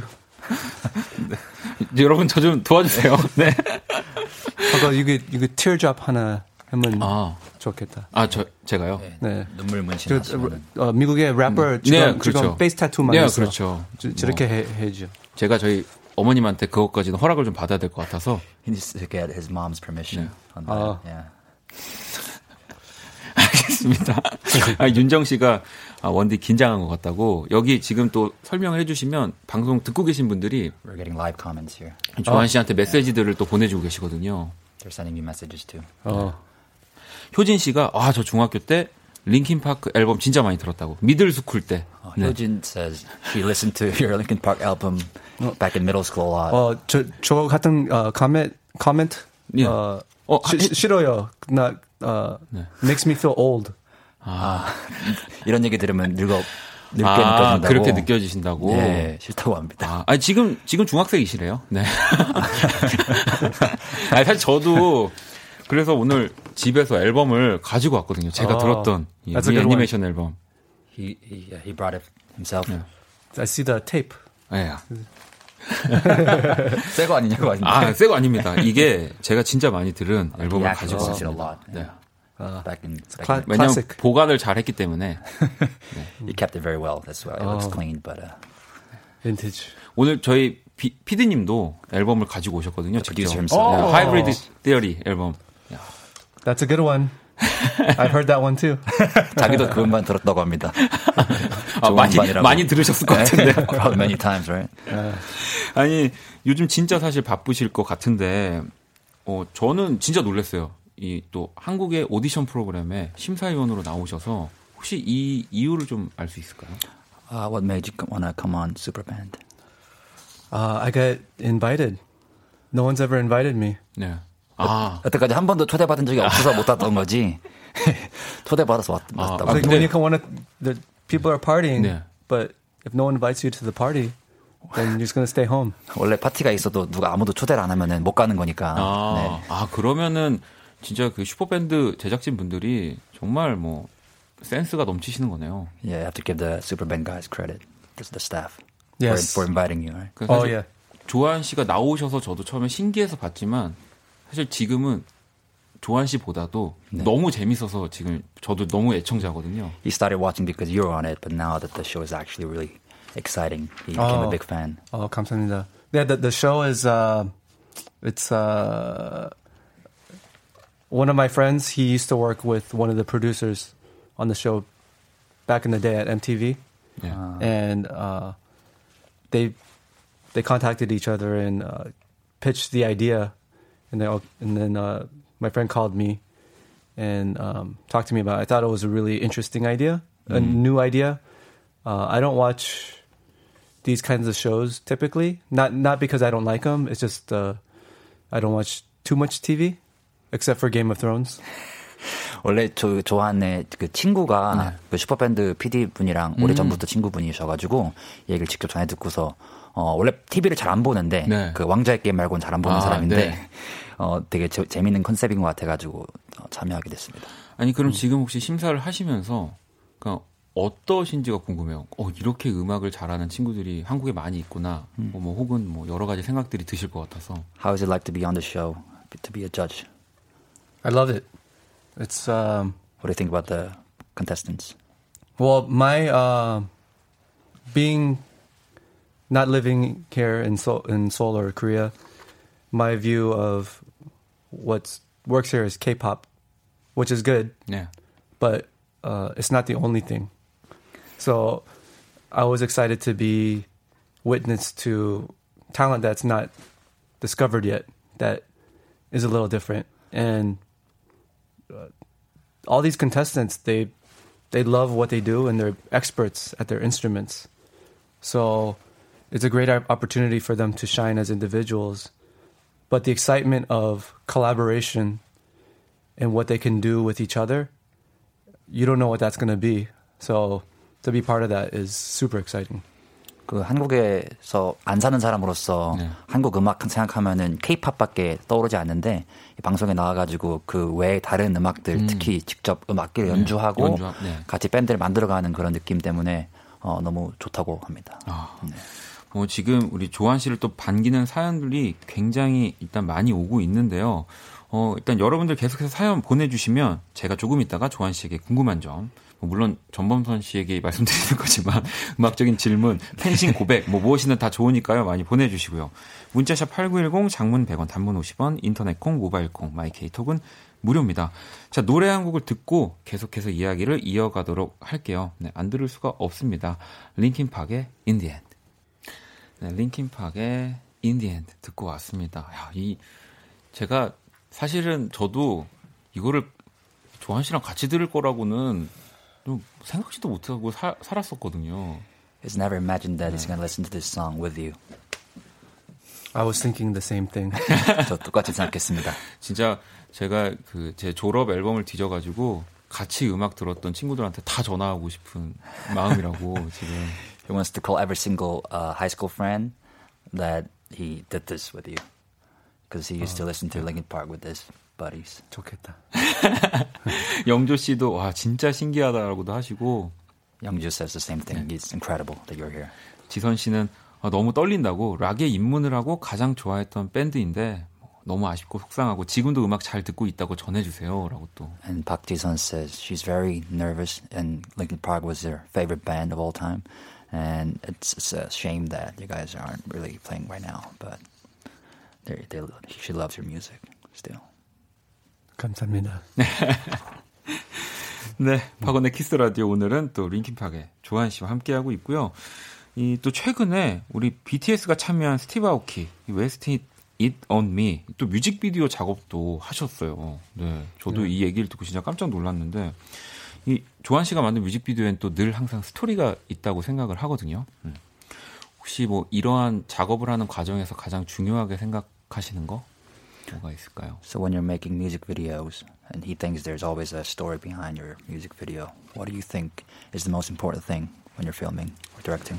네. 여러분, 저 좀 도와주세요. 네. 아까 이게, 이게 teardrop 하나 하면. 아. 좋겠다. 아, 저 제가요? 네. 네. 눈물 문신 그, 어, 미국의 래퍼 음. 지금, 네, 그렇죠. 지금 face tattoo 많이 네, 그렇죠. 저, 저렇게 뭐, 해, 해죠. 제가 저희 어머님한테 그것까지는 허락을 좀 받아야 될 것 같아서. He needs to get his mom's permission Yeah. on that. Oh. Yeah. 알겠습니다. 아, 윤정 씨가 아, 원디 긴장한 것 같다고 여기 지금 또 설명을 해주시면 방송 듣고 계신 분들이 We're getting live comments here. 조한 씨한테 메시지들을 또 보내주고 계시거든요. They're sending me messages too. 어. 효진 씨가 아 저 중학교 때 링킨 파크 앨범 진짜 많이 들었다고 middle school 때. Oh, 네. Hyojin says he listened to your Linkin Park album back in middle school a lot. 어, 저, 저 같은, 어, comment, comment? 예. 어, 어, 시- 해- 싫어요. 나, 어, 네. makes me feel old. 이런 얘기 들으면 늙어 늙게 아 느껴진다고. 그렇게 느껴지신다고. 네, 싫다고 합니다. 아, 아니, 지금, 지금 중학생이시래요. 네. 아니, 사실 저도 그래서 오늘 집에서 앨범을 가지고 왔거든요. 제가 아, 들었던 이 good 애니메이션 앨범. He he, he brought it himself. Yeah. I see the tape. 예. 새거 아니냐고 하는데. 아, 새거 아닙니다. 이게 제가 진짜 많이 들은 앨범을 Yeah, 가지고 왔습니다. 네. Yeah. Back in, back Cla- in 왜냐면 Classic. 보관을 잘 했기 때문에 he kept it very well. That's why it looks Oh. clean. But uh, Vintage. 오늘 저희 비, 피디님도 앨범을 가지고 오셨거든요. 직접. 네, 하이브리드 티어리 앨범. That's a good one. I've heard that one too. 자기도 그 음반 들었다고 합니다. 아, 많이 음반이라고. 많이 들으셨을 것 같은데. Probably many times, right? 아니 요즘 진짜 사실 바쁘실 것 같은데 어 저는 진짜 놀랐어요. 이 또 한국의 오디션 프로그램에 심사위원으로 나오셔서 혹시 이 이유를 좀 알 수 있을까요? Uh, what made you want to come on Superband? Uh, I got invited. No one's ever invited me. 네. 아, 여태까지 한 번도 초대받은 적이 없어서 못 왔던 거지. 초대받아서 왔, 아, 왔다고. 아, Like when you come, it, the people are partying, 네. but if no one invites you to the party, then you're just gonna stay home. 원래 파티가 있어도 누가 아무도 초대를 안 하면은 못 가는 거니까. 아, 네. 아 그러면은 진짜 그 슈퍼밴드 제작진 분들이 정말 뭐 센스가 넘치시는 거네요. Yeah, you have to give the Superband guys credit. Just the staff. Yes. For, for inviting you, right? 그러니까 Oh yeah. 조한 씨가 나오셔서 저도 처음에 신기해서 봤지만 사실 지금은 조한 씨보다도 너무 재밌어서 지금 저도 너무 애청자거든요. He started watching because you were on it, but now that the show is actually really exciting, he became Oh. a big fan. Oh, 감사합니다. Yeah, the, the show is, uh, it's, uh, one of my friends, he used to work with one of the producers on the show back in the day at MTV. 네. and uh, they they contacted each other and uh, pitched the idea, and then and then uh, my friend called me and um, talked to me about. It. I thought it was a really interesting idea, a new idea. Uh, I don't watch these kinds of shows typically, not not because I don't like them. It's just uh, I don't watch too much TV, except for Game of Thrones. 원래 조, 조한의 그 친구가 네. 그 슈퍼밴드 PD 분이랑 오래 전부터 친구분이셔가지고 얘기를 직접 전해 듣고서 어, 원래 TV를 잘 안 보는데 네. 그 왕자의 게임 말고는 잘 안 보는 아, 사람인데 네. 어, 되게 재, 재밌는 컨셉인 것 같아가지고 어, 참여하게 됐습니다. 아니 그럼 지금 혹시 심사를 하시면서 그러니까 어떠신지가 궁금해요. 어 이렇게 음악을 잘하는 친구들이 한국에 많이 있구나. 뭐, 뭐 혹은 뭐 여러 가지 생각들이 드실 것 같아서. How is it like to be on the show, to be a judge? I love it. It's um, What do you think about the contestants? Well, my uh, being not living here in Seoul, in Seoul or Korea, my view of what works here is K-pop, which is good, 네. but uh, it's not the only thing. So I was excited to be witness to talent that's not discovered yet, that is a little different, and Uh, all these contestants they they love what they do and they're experts at their instruments. So it's a great opportunity for them to shine as individuals. But the excitement of collaboration and what they can do with each other, you don't know what that's going to be. So to be part of that is super exciting. 그 한국에서 안 사는 사람으로서 네. 한국 음악 생각하면은 케이팝밖에 떠오르지 않는데 이 방송에 나와가지고 그 외에 다른 음악들 특히 직접 음악기를 연주하고 연주하- 네. 같이 밴드를 만들어가는 그런 느낌 때문에 어, 너무 좋다고 합니다. 아, 뭐 지금 우리 조한 씨를 또 반기는 사연들이 굉장히 일단 많이 오고 있는데요. 어, 일단 여러분들 계속해서 사연 보내주시면 제가 조금 있다가 조한 씨에게 궁금한 점, 뭐 물론 전범선 씨에게 말씀드리는 거지만 음악적인 질문, 팬심 고백, 뭐 무엇이든 다 좋으니까요. 많이 보내 주시고요. 문자샵 8910, 장문 100원, 단문 50원, 인터넷 콩, 모바일 콩, 마이케이톡은 무료입니다. 자, 노래 한 곡을 듣고 계속해서 이야기를 이어가도록 할게요. 네, 안 들을 수가 없습니다. 링킨 팍의 In the End. 네, 링킨 팍의 In the End 듣고 왔습니다. 야, 이 제가 사실은 저도 이거를 조한 씨랑 같이 들을 거라고는 좀 생각지도 못하고 사, 살았었거든요. He's never imagined that he's going to listen to this song with you. I was thinking the same thing. 저 똑같이 생각했습니다. 진짜 제가 그 제 졸업 앨범을 뒤져가지고 같이 음악 들었던 친구들한테 다 전화하고 싶은 마음이라고 지금. He wants to call every single uh, high school friend that he did this with you. Because he used to listen to Linkin Park with his buddies. 좋겠다. 영조 씨도 와 진짜 신기하다라고도 하시고 Youngju says the same thing. It's incredible that you're here. 지선 씨는 아, 너무 떨린다고 락에 입문을 하고 가장 좋아했던 밴드인데 뭐, 너무 아쉽고 속상하고 지금도 음악 잘 듣고 있다고 전해주세요라고 또 And Park Ji-sun says she's very nervous and Linkin Park was her favorite band of all time. And it's, it's a shame that you guys aren't really playing right now. But they they, she loves your music still. 감사합니다. 네, 박원의 키스 라디오 오늘은 또 링킨팍의 조한 씨와 함께하고 있고요. 이 또 최근에 우리 BTS가 참여한 스티브 아오키, 이 Waste It On Me 또 뮤직비디오 작업도 하셨어요. 네, 저도 이 얘기를 듣고 진짜 깜짝 놀랐는데 이 조한 씨가 만든 뮤직비디오엔 또 늘 항상 스토리가 있다고 생각을 하거든요. 음. 혹시 뭐 이러한 작업을 하는 과정에서 가장 중요하게 생각하시는 거 뭐가 있을까요? So when you're making music videos, and he thinks there's always a story behind your music video, what do you think is the most important thing when you're filming or directing?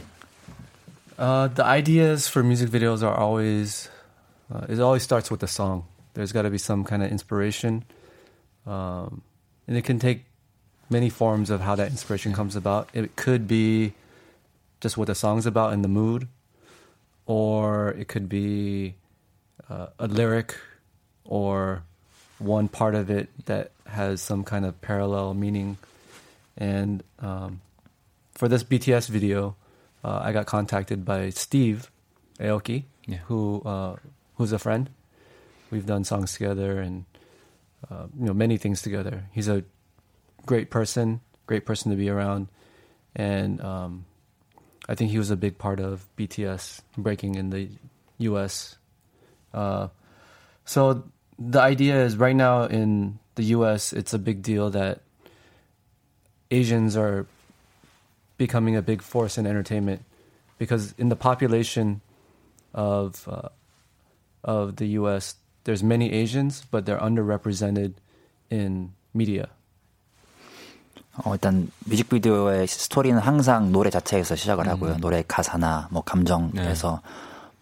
Uh, the ideas for music videos are always, uh, it always starts with the song. There's got to be some kind of inspiration. Um, and it can take many forms of how that inspiration comes about. It could be just what the song's about and the mood, or it could be uh, a lyric or one part of it that has some kind of parallel meaning. And um, for this BTS video, uh, I got contacted by Steve Aoki, Yeah. who uh, who's a friend. We've done songs together and uh, you know many things together. He's a great person, great person to be around, and um, I think he was a big part of BTS breaking in the U.S. Uh, so the idea is right now in the U.S. it's a big deal that Asians are becoming a big force in entertainment because in the population of uh, of the U.S. there's many Asians, but they're underrepresented in media. 어, 일단 뮤직비디오의 스토리는 항상 노래 자체에서 시작을 하고요. 노래 가사나 뭐 감정에서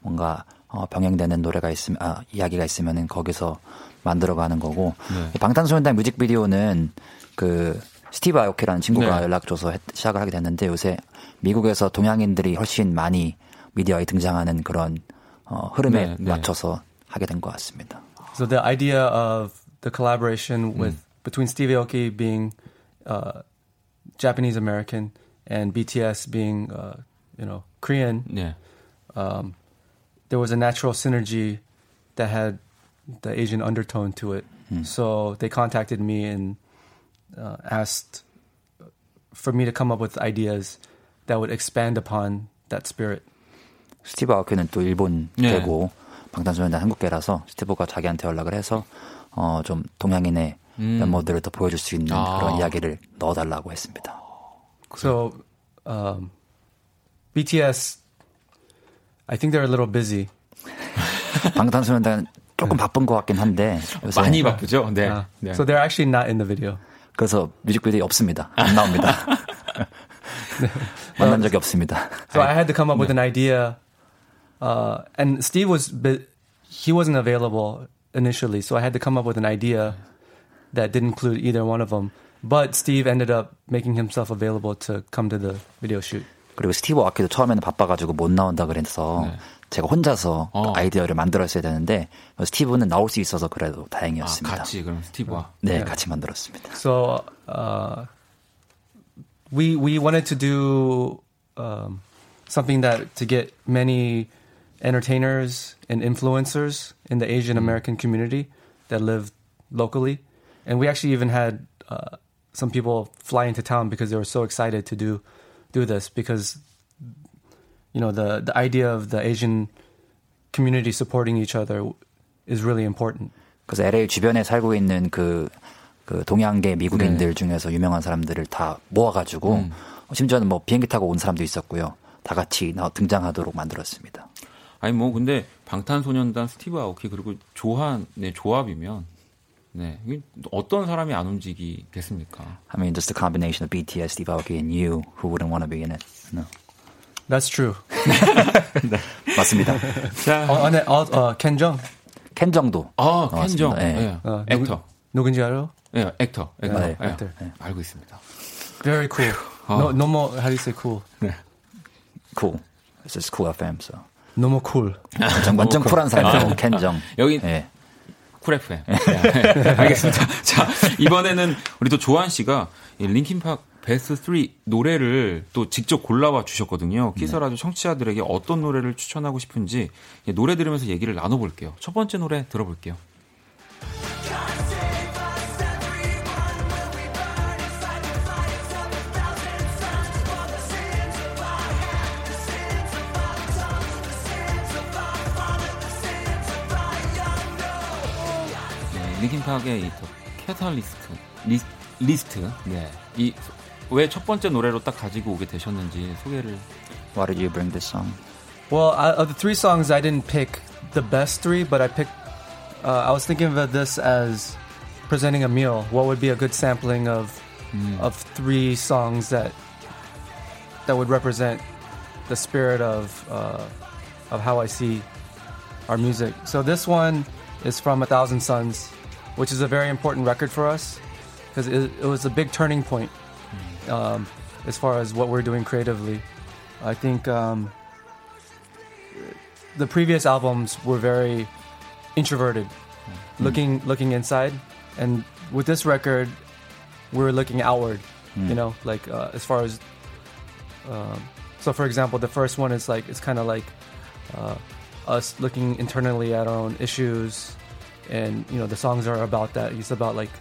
뭔가 어, 병행되는 노래가 있으면 아, 이야기가 있으면은 거기서 만들어가는 거고 네. 방탄소년단 뮤직비디오는 그 스티브 아오키라는 친구가 네. 연락 줘서 했- 시작을 하게 됐는데 요새 미국에서 동양인들이 훨씬 많이 미디어에 등장하는 그런 어, 흐름에 네, 네. 맞춰서 하게 된 것 같습니다. So the idea of the collaboration with between Steve Aoki being uh, Japanese American and BTS being uh, you know Korean, 네. um, there was a natural synergy that had the Asian undertone to it. So they contacted me and uh, asked for me to come up with ideas that would expand upon that spirit. 스티브 아오키는 또 일본 네. 계고 방탄소년단 한국계라서 스티브가 자기한테 연락을 해서 어 좀 동양인의 음. 면모들을 더 보여줄 수 있는 아. 그런 이야기를 넣어달라고 했습니다. So um, BTS, I think they're a little busy. 방탄소년단 조금 바쁜 것 같긴 한데 요새 많이 바쁘죠? 네. Uh, 네. So they're actually not in the video. 그래서 뮤직비디오 없습니다. 안 나옵니다. 만난 적이 없습니다. So I had to come up with an idea, uh, and Steve was bu- he wasn't available initially, so I had to come up with an idea that didn't include either one of them. But Steve ended up making himself available to come to the video shoot. 그리고 스티브 아키도 처음에는 바빠가지고 못 나온다 그래서 제가 혼자서 어. 아이디어를 만들었어야 되는데 스티브는 나올 수 있어서 그래도 아, 다행이었습니다. 같이 그럼 스티브와 네, 같이 만들었습니다. So uh, we we wanted to do um, something that to get many entertainers and influencers in the Asian American community that live locally, and we actually even had uh, some people fly into town because they were so excited to do Do this because you know the the idea of the Asian community supporting each other is really important. 그래서 LA 주변에 살고 있는 그, 그 동양계 미국인들 네. 중에서 유명한 사람들을 다 모아가지고 음. 심지어는 뭐 비행기 타고 온 사람도 있었고요. 다 같이 나- 등장하도록 만들었습니다. 아니 뭐 근데 방탄소년단 스티브 아오키 그리고 조한의 조합이면 네 어떤 사람이 안 움직이겠습니까? I mean, just the combination of BTS, Steve Aoki, and you, who wouldn't want to be in it? No. That's true. 맞습니다. 자, 어, 네, 어, 어, 켄정. 켄 정도. 아. 켄정, 네. 예. 어, actor, 누군지 알아요? 예, actor, actor, 네, 예. actor. 알고 있습니다. Very cool. No, no more. How do you say cool? cool. This is cool FM, so. No more cool. 완전, 완전 쿨한 사람이고, 켄정. 여기 예. 쿨 FM. 네, 알겠습니다. 자, 이번에는 우리 또 조한 씨가 이 링킨팍 베스트 3 노래를 또 직접 골라와 주셨거든요. 키스라dio 청취자들에게 어떤 노래를 추천하고 싶은지 예, 노래 들으면서 얘기를 나눠볼게요. 첫 번째 노래 들어볼게요. 링킨팍의 이더 캐탈리스트 리, 리스트. 네. 이 왜 첫 번째 노래로 딱 가지고 오게 되셨는지 소개를 Why did you bring this song? Well, I, of the three songs, I didn't pick the best three, but I picked. Uh, I was thinking of this as presenting a meal. What would be a good sampling of of three songs that that would represent the spirit of uh, of how I see our music. So this one is from A Thousand Suns, which is a very important record for us because it, it was a big turning point um, as far as what we're doing creatively. I think um, the previous albums were very introverted, looking looking inside, and with this record, we're looking outward. You know, like uh, as far as um, so, for example, the first one is like it's kind of like uh, us looking internally at our own issues, and you know the songs are about that. It's about like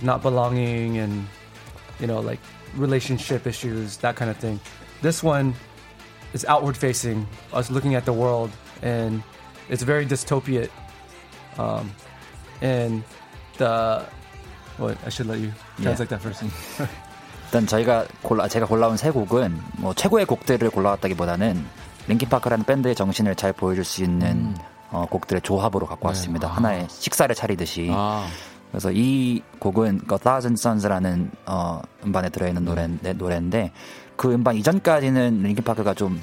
not belonging and you know like relationship issues, that kind of thing. This one is outward facing, us looking at the world, and it's very dystopian. Um, and the what I should let you translate that first. 일단 저희가 골라 제가 골라온 세 곡은 뭐 최고의 곡들을 골라왔다기보다는 링킨파크라는 밴드의 정신을 잘 보여줄 수 있는 어, 곡들의 조합으로 갖고 왔습니다. 아. 하나의 식사를 차리듯이. 아, 그래서 이 곡은 그 Thousand Suns라는 어, 음반에 들어있는 노래, 네, 노래인데 그 음반 이전까지는 링킨 파크가 좀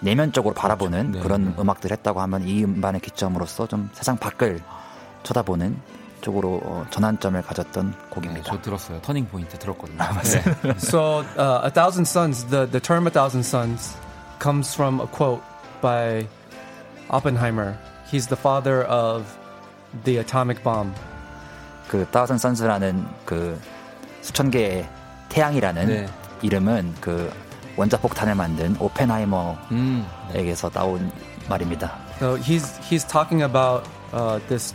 내면적으로 바라보는 네, 그런 네. 음악들을 했다고 하면 이 음반의 기점으로서 좀 세상 밖을 쳐다보는 쪽으로 어, 전환점을 가졌던 네, 곡입니다. 저 들었어요. 터닝 포인트 들었거든요. 네. so, uh, A Thousand Suns, the, the term A Thousand Suns comes from a quote by Oppenheimer. He's the father of the atomic bomb. 그 Thousand Suns라는 그 수천 개의 태양이라는 네. 이름은 그 원자폭탄을 만든 오펜하이머에게서 음, 나온 말입니다. So he's he's talking about uh, this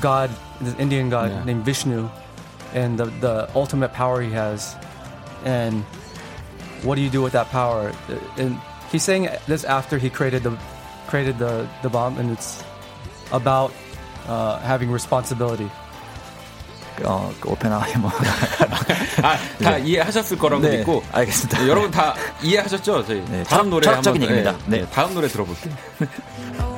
god, this Indian god Yeah. named Vishnu, and the the ultimate power he has, and what do you do with that power? And he's saying this after he created the created the the bomb, and it's about uh, having responsibility. 어, 그 오펜하이머. 아, 다 이해하셨을 거라고 네, 믿고 알겠습니다. 네, 여러분 다 이해하셨죠? 저희 네, 다음 노래 한번 얘기입니다. 네, 네. 네, 다음 노래 들어볼게요.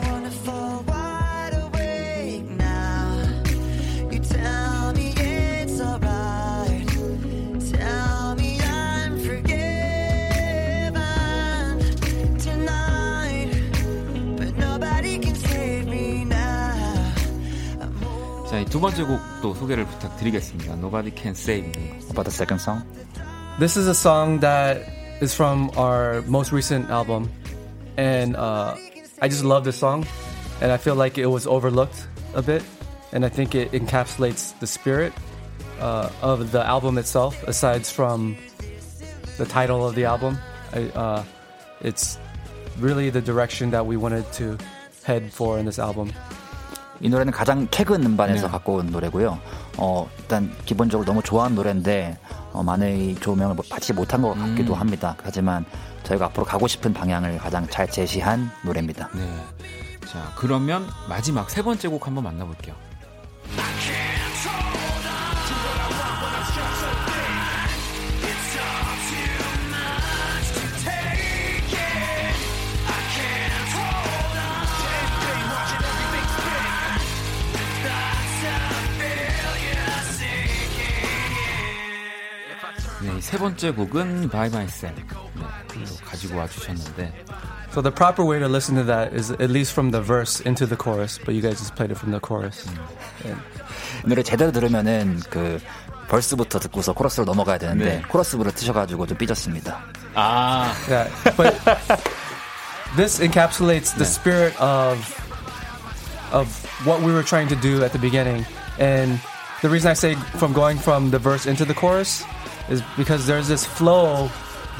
두 번째 곡도 소개를 부탁드리겠습니다. Nobody Can Save Me. About the second song? This is a song that is from our most recent album, and uh, I just love this song, and I feel like it was overlooked a bit, and I think it encapsulates the spirit uh, of the album itself. Aside from the title of the album, I, uh, it's really the direction that we wanted to head for in this album. 이 노래는 가장 캐근 음반에서 네. 갖고 온 노래고요. 어, 일단 기본적으로 너무 좋아하는 노래인데 어, 많은 조명을 받지 못한 것 같기도 음. 합니다. 하지만 저희가 앞으로 가고 싶은 방향을 가장 잘 제시한 노래입니다. 네. 자, 그러면 마지막 세 번째 곡 한번 만나볼게요. 세 번째 곡은 By Myself. 네, 또 가지고 와 주셨는데 So the proper way to listen to that is at least from the verse into the chorus, but you guys just played it from the chorus. 이 노래 제대로 들으면은 그 벌스부터 듣고서 코러스로 넘어가야 되는데 네. 코러스부로 트셔가지고 좀 삐졌습니다. 아, Yeah, but this encapsulates the spirit of of what we were trying to do at the beginning. And the reason I say from going from the verse into the chorus is because there's this flow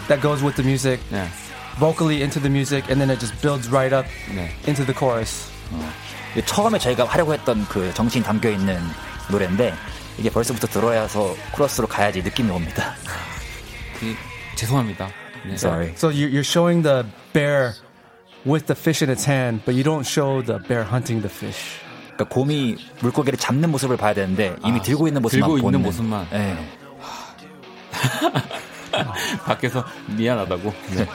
that goes with the music, 네. vocally into the music, and then it just builds right up 네. into the chorus. 이게 처음에 저희가 하려고 했던 그 정신이 담겨 있는 노래인데 이게 벌써부터 들어야서 코러스로 가야지 느낌이 옵니다. 이- 죄송합니다. 네. Sorry. So you- you're showing the bear with the fish in its hand, but you don't show the bear hunting the fish. 그러니까 곰이 물고기를 잡는 모습을 봐야 되는데 이미 아, 들고 있는 모습만 들고 있는 보는 모습만. 네. 밖에서 미안하다고. 네.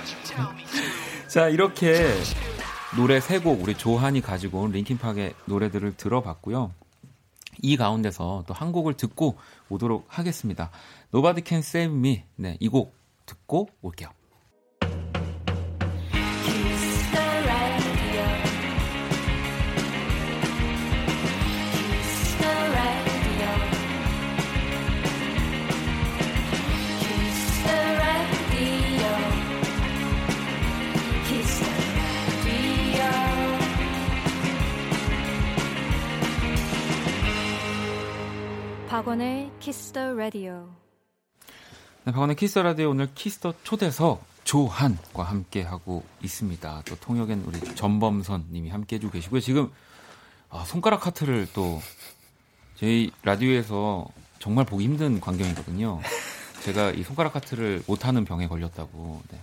자, 이렇게 노래 세 곡 우리 조한이 가지고 온 링킨팍의 노래들을 들어봤고요. 이 가운데서 또 한 곡을 듣고 오도록 하겠습니다. Nobody Can Save Me. 네, 이 곡 듣고 올게요. 박원의 키스 더 라디오. 네, 박원의 키스 라디오 오늘 키스터 초대석 조한과 함께 하고 있습니다. 또 통역엔 우리 전범선 님이 함께 해주고 계시고요. 지금 아, 손가락 하트를 또 저희 라디오에서 정말 보기 힘든 광경이거든요. 제가 이 손가락 하트를 못하는 병에 걸렸다고. 네.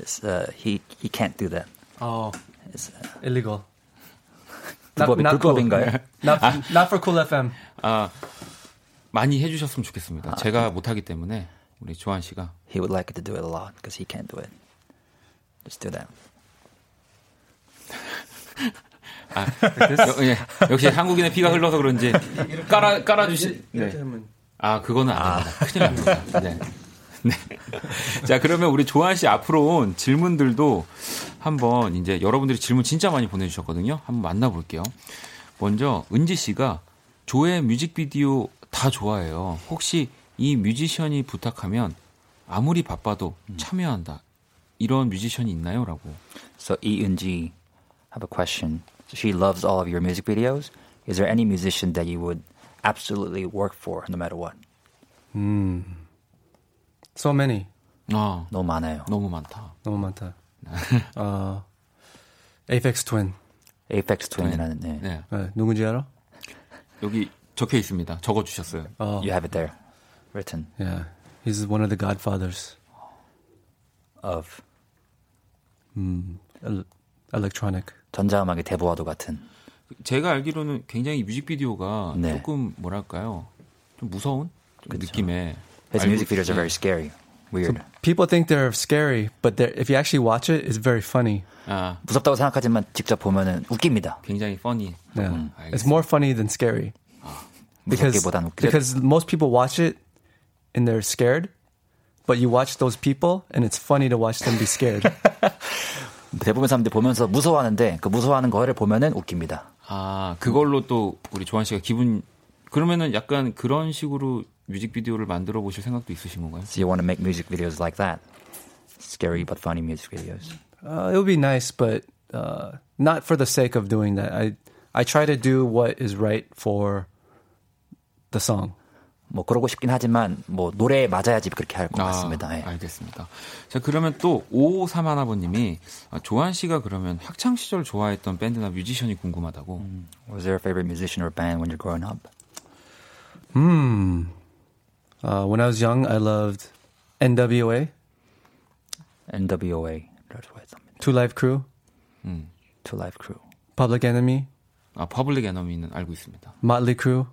It's, uh, he he can't do that. Oh, It's, uh, illegal. 불법, 불법인가요? Not, not for Cool FM. 아, 많이 해주셨으면 좋겠습니다. 제가 못하기 때문에 우리 조한 씨가 He would like to do it a lot because he can't do it. Just do that. 아, 여- 예, 역시 한국인의 피가 흘러서 그런지 깔아 깔아주시. 네. 아, 그거는 안 됩니다. 큰일 납니다. 네. 네. 자, 그러면 우리 조한 씨 앞으로 온 질문들도 한번 이제 여러분들이 질문 진짜 많이 보내주셨거든요. 한번 만나볼게요. 먼저 은지 씨가 조의 뮤직비디오 다 좋아해요. 혹시 이 뮤지션이 부탁하면 아무리 바빠도 참여한다. 이런 뮤지션이 있나요? 라고. So Eunji, have a question. So she loves all of your music videos. Is there any musician that you would absolutely work for no matter what? So many. 아, 너무 많아요. 너무 많다. 너무 많다. uh, Aphex Twin. Apex Twin이라는 네. 네. 네, 누군지 알아? 여기 적혀 있습니다. 적어 주셨어요. Oh, You have it there, written yeah. He's one of the godfathers. of El- electronic. 전자음악의 대보와도 같은. 제가 알기로는 굉장히 뮤직비디오가 네. 조금 뭐랄까요? 좀 무서운 좀 느낌의 His music videos are 네. very scary, weird. People think they're scary, but they're, if you actually watch it, it's very funny. 아, 무섭다고 생각하지만 직접 보면은 웃깁니다. 굉장히 funny. Yeah. 음, it's more funny than scary. Because, 무섭기보단 웃겨. because most people watch it and they're scared, but you watch those people and it's funny to watch them be scared. 대부분 사람들이 보면서 무서워하는데 그 무서워하는 거를 보면은 웃깁니다. 아, 그걸로 또 우리 조한 씨가 기분 그러면은 약간 그런 식으로 뮤직비디오를 만들어 보실 생각도 있으신 건가요? So you want to make music videos like that? Scary but funny music videos. uh, it would be nice, but uh, not for the sake of doing that. I I try to do what is right for the song. 뭐 그러고 싶긴 하지만 뭐 노래에 맞아야지 그렇게 할 것 같습니다. 예. 알겠습니다. 자, 그러면 또 5531아버님이 아, 조한 씨가 그러면 학창 시절 좋아했던 밴드나 뮤지션이 궁금하다고. Was there a favorite musician or band when you're growing up? Hmm. Uh, when I was young, I loved NWA, NWA를 좋아했습니다. Two Live Crew, 음. Two Life Crew. Public Enemy, 아, 퍼블릭 에너미는 알고 있습니다. Motley Crue.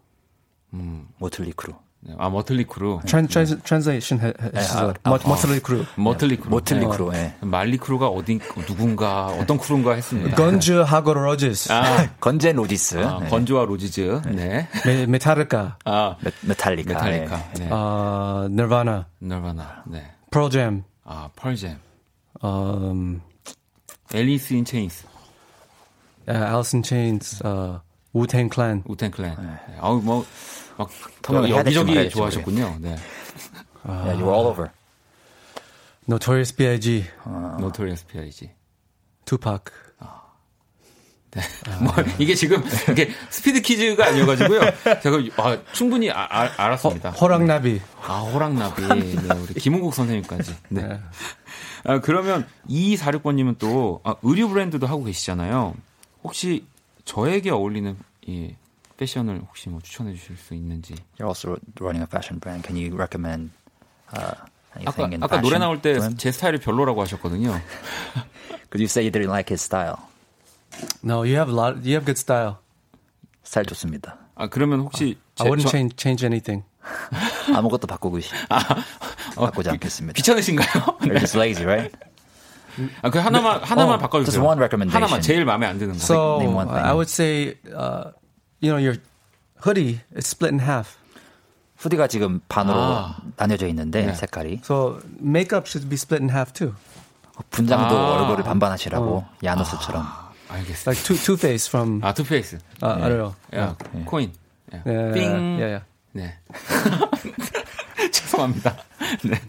모틀리 크루. 네, 아, 머틀리 크루. Translation 해- 해- 해주세요. 아, Mot- 아, Motley Crue. 머틀리 크루. 모틀리 네. 크루. 예. 말리 크루가 어딘 누군가 어떤 크루인가 했습니다. Guns 하고 Roses, 아, 건즈 앤 로지스. 아, 네. 건즈와 로지즈. 네. Me- Metallica, 아, 메, 메탈리카. 메탈리카. 예. 네. uh, Nirvana, 너바나. 네. Pearl Jam, 아, 펄잼. um, 앨리스 인 체인스. uh, Alice in Chains, uh, Wu Tang Clan. 우탱 클랜. 네. 아우 뭐 막 여기저기 좋아하셨군요. 네. Yeah, you were all over. Notorious B.I.G., 노토리어스 비아이지. Tupac. 네. 뭐 이게 지금 이게 스피드 퀴즈가 아니어가지고요. 제가 아, 충분히 아, 아, 알았습니다. 호 랑나비. 아 호랑나비. 네, 우리 김흥국 선생님까지. 네. 아, 그러면 2246번님은 또 아, 의류 브랜드도 하고 계시잖아요. 혹시 저에게 어울리는 이 패션을 혹시 뭐 추천해 주실 수 있는지. You're also running a fashion brand. Can you recommend uh, 아까 anything in 아까 fashion? 노래 나올 때? 제 스타일이 별로라고 하셨거든요. Because you say you didn't like his style. No, you have a lot. You have good style. 스타일 좋습니다. 아 그러면 혹시 I wouldn't 저- change change anything. 아무것도 바꾸고 싶, 어, 바꾸지 않겠습니다. 귀찮으신가요? You're just lazy, right? 아, 그 하나만 하나만 어, 바꿔주세요. just one recommendation. 하나만 제일 마음에 안 드는 거. So. I would say, uh, you know, your hoodie is split in half. 후디가 지금 반으로 아. 나뉘어져 있는데 네. 색깔이 So makeup should be split in half too. 분장도 아. 얼굴을 반반하시라고 야노스처럼 알겠습니다. Like Two Two Face from 아 투페이스. uh, I don't know. 야 코인. 야, Yeah, 삥. yeah, yeah. 네. 죄송합니다. 네.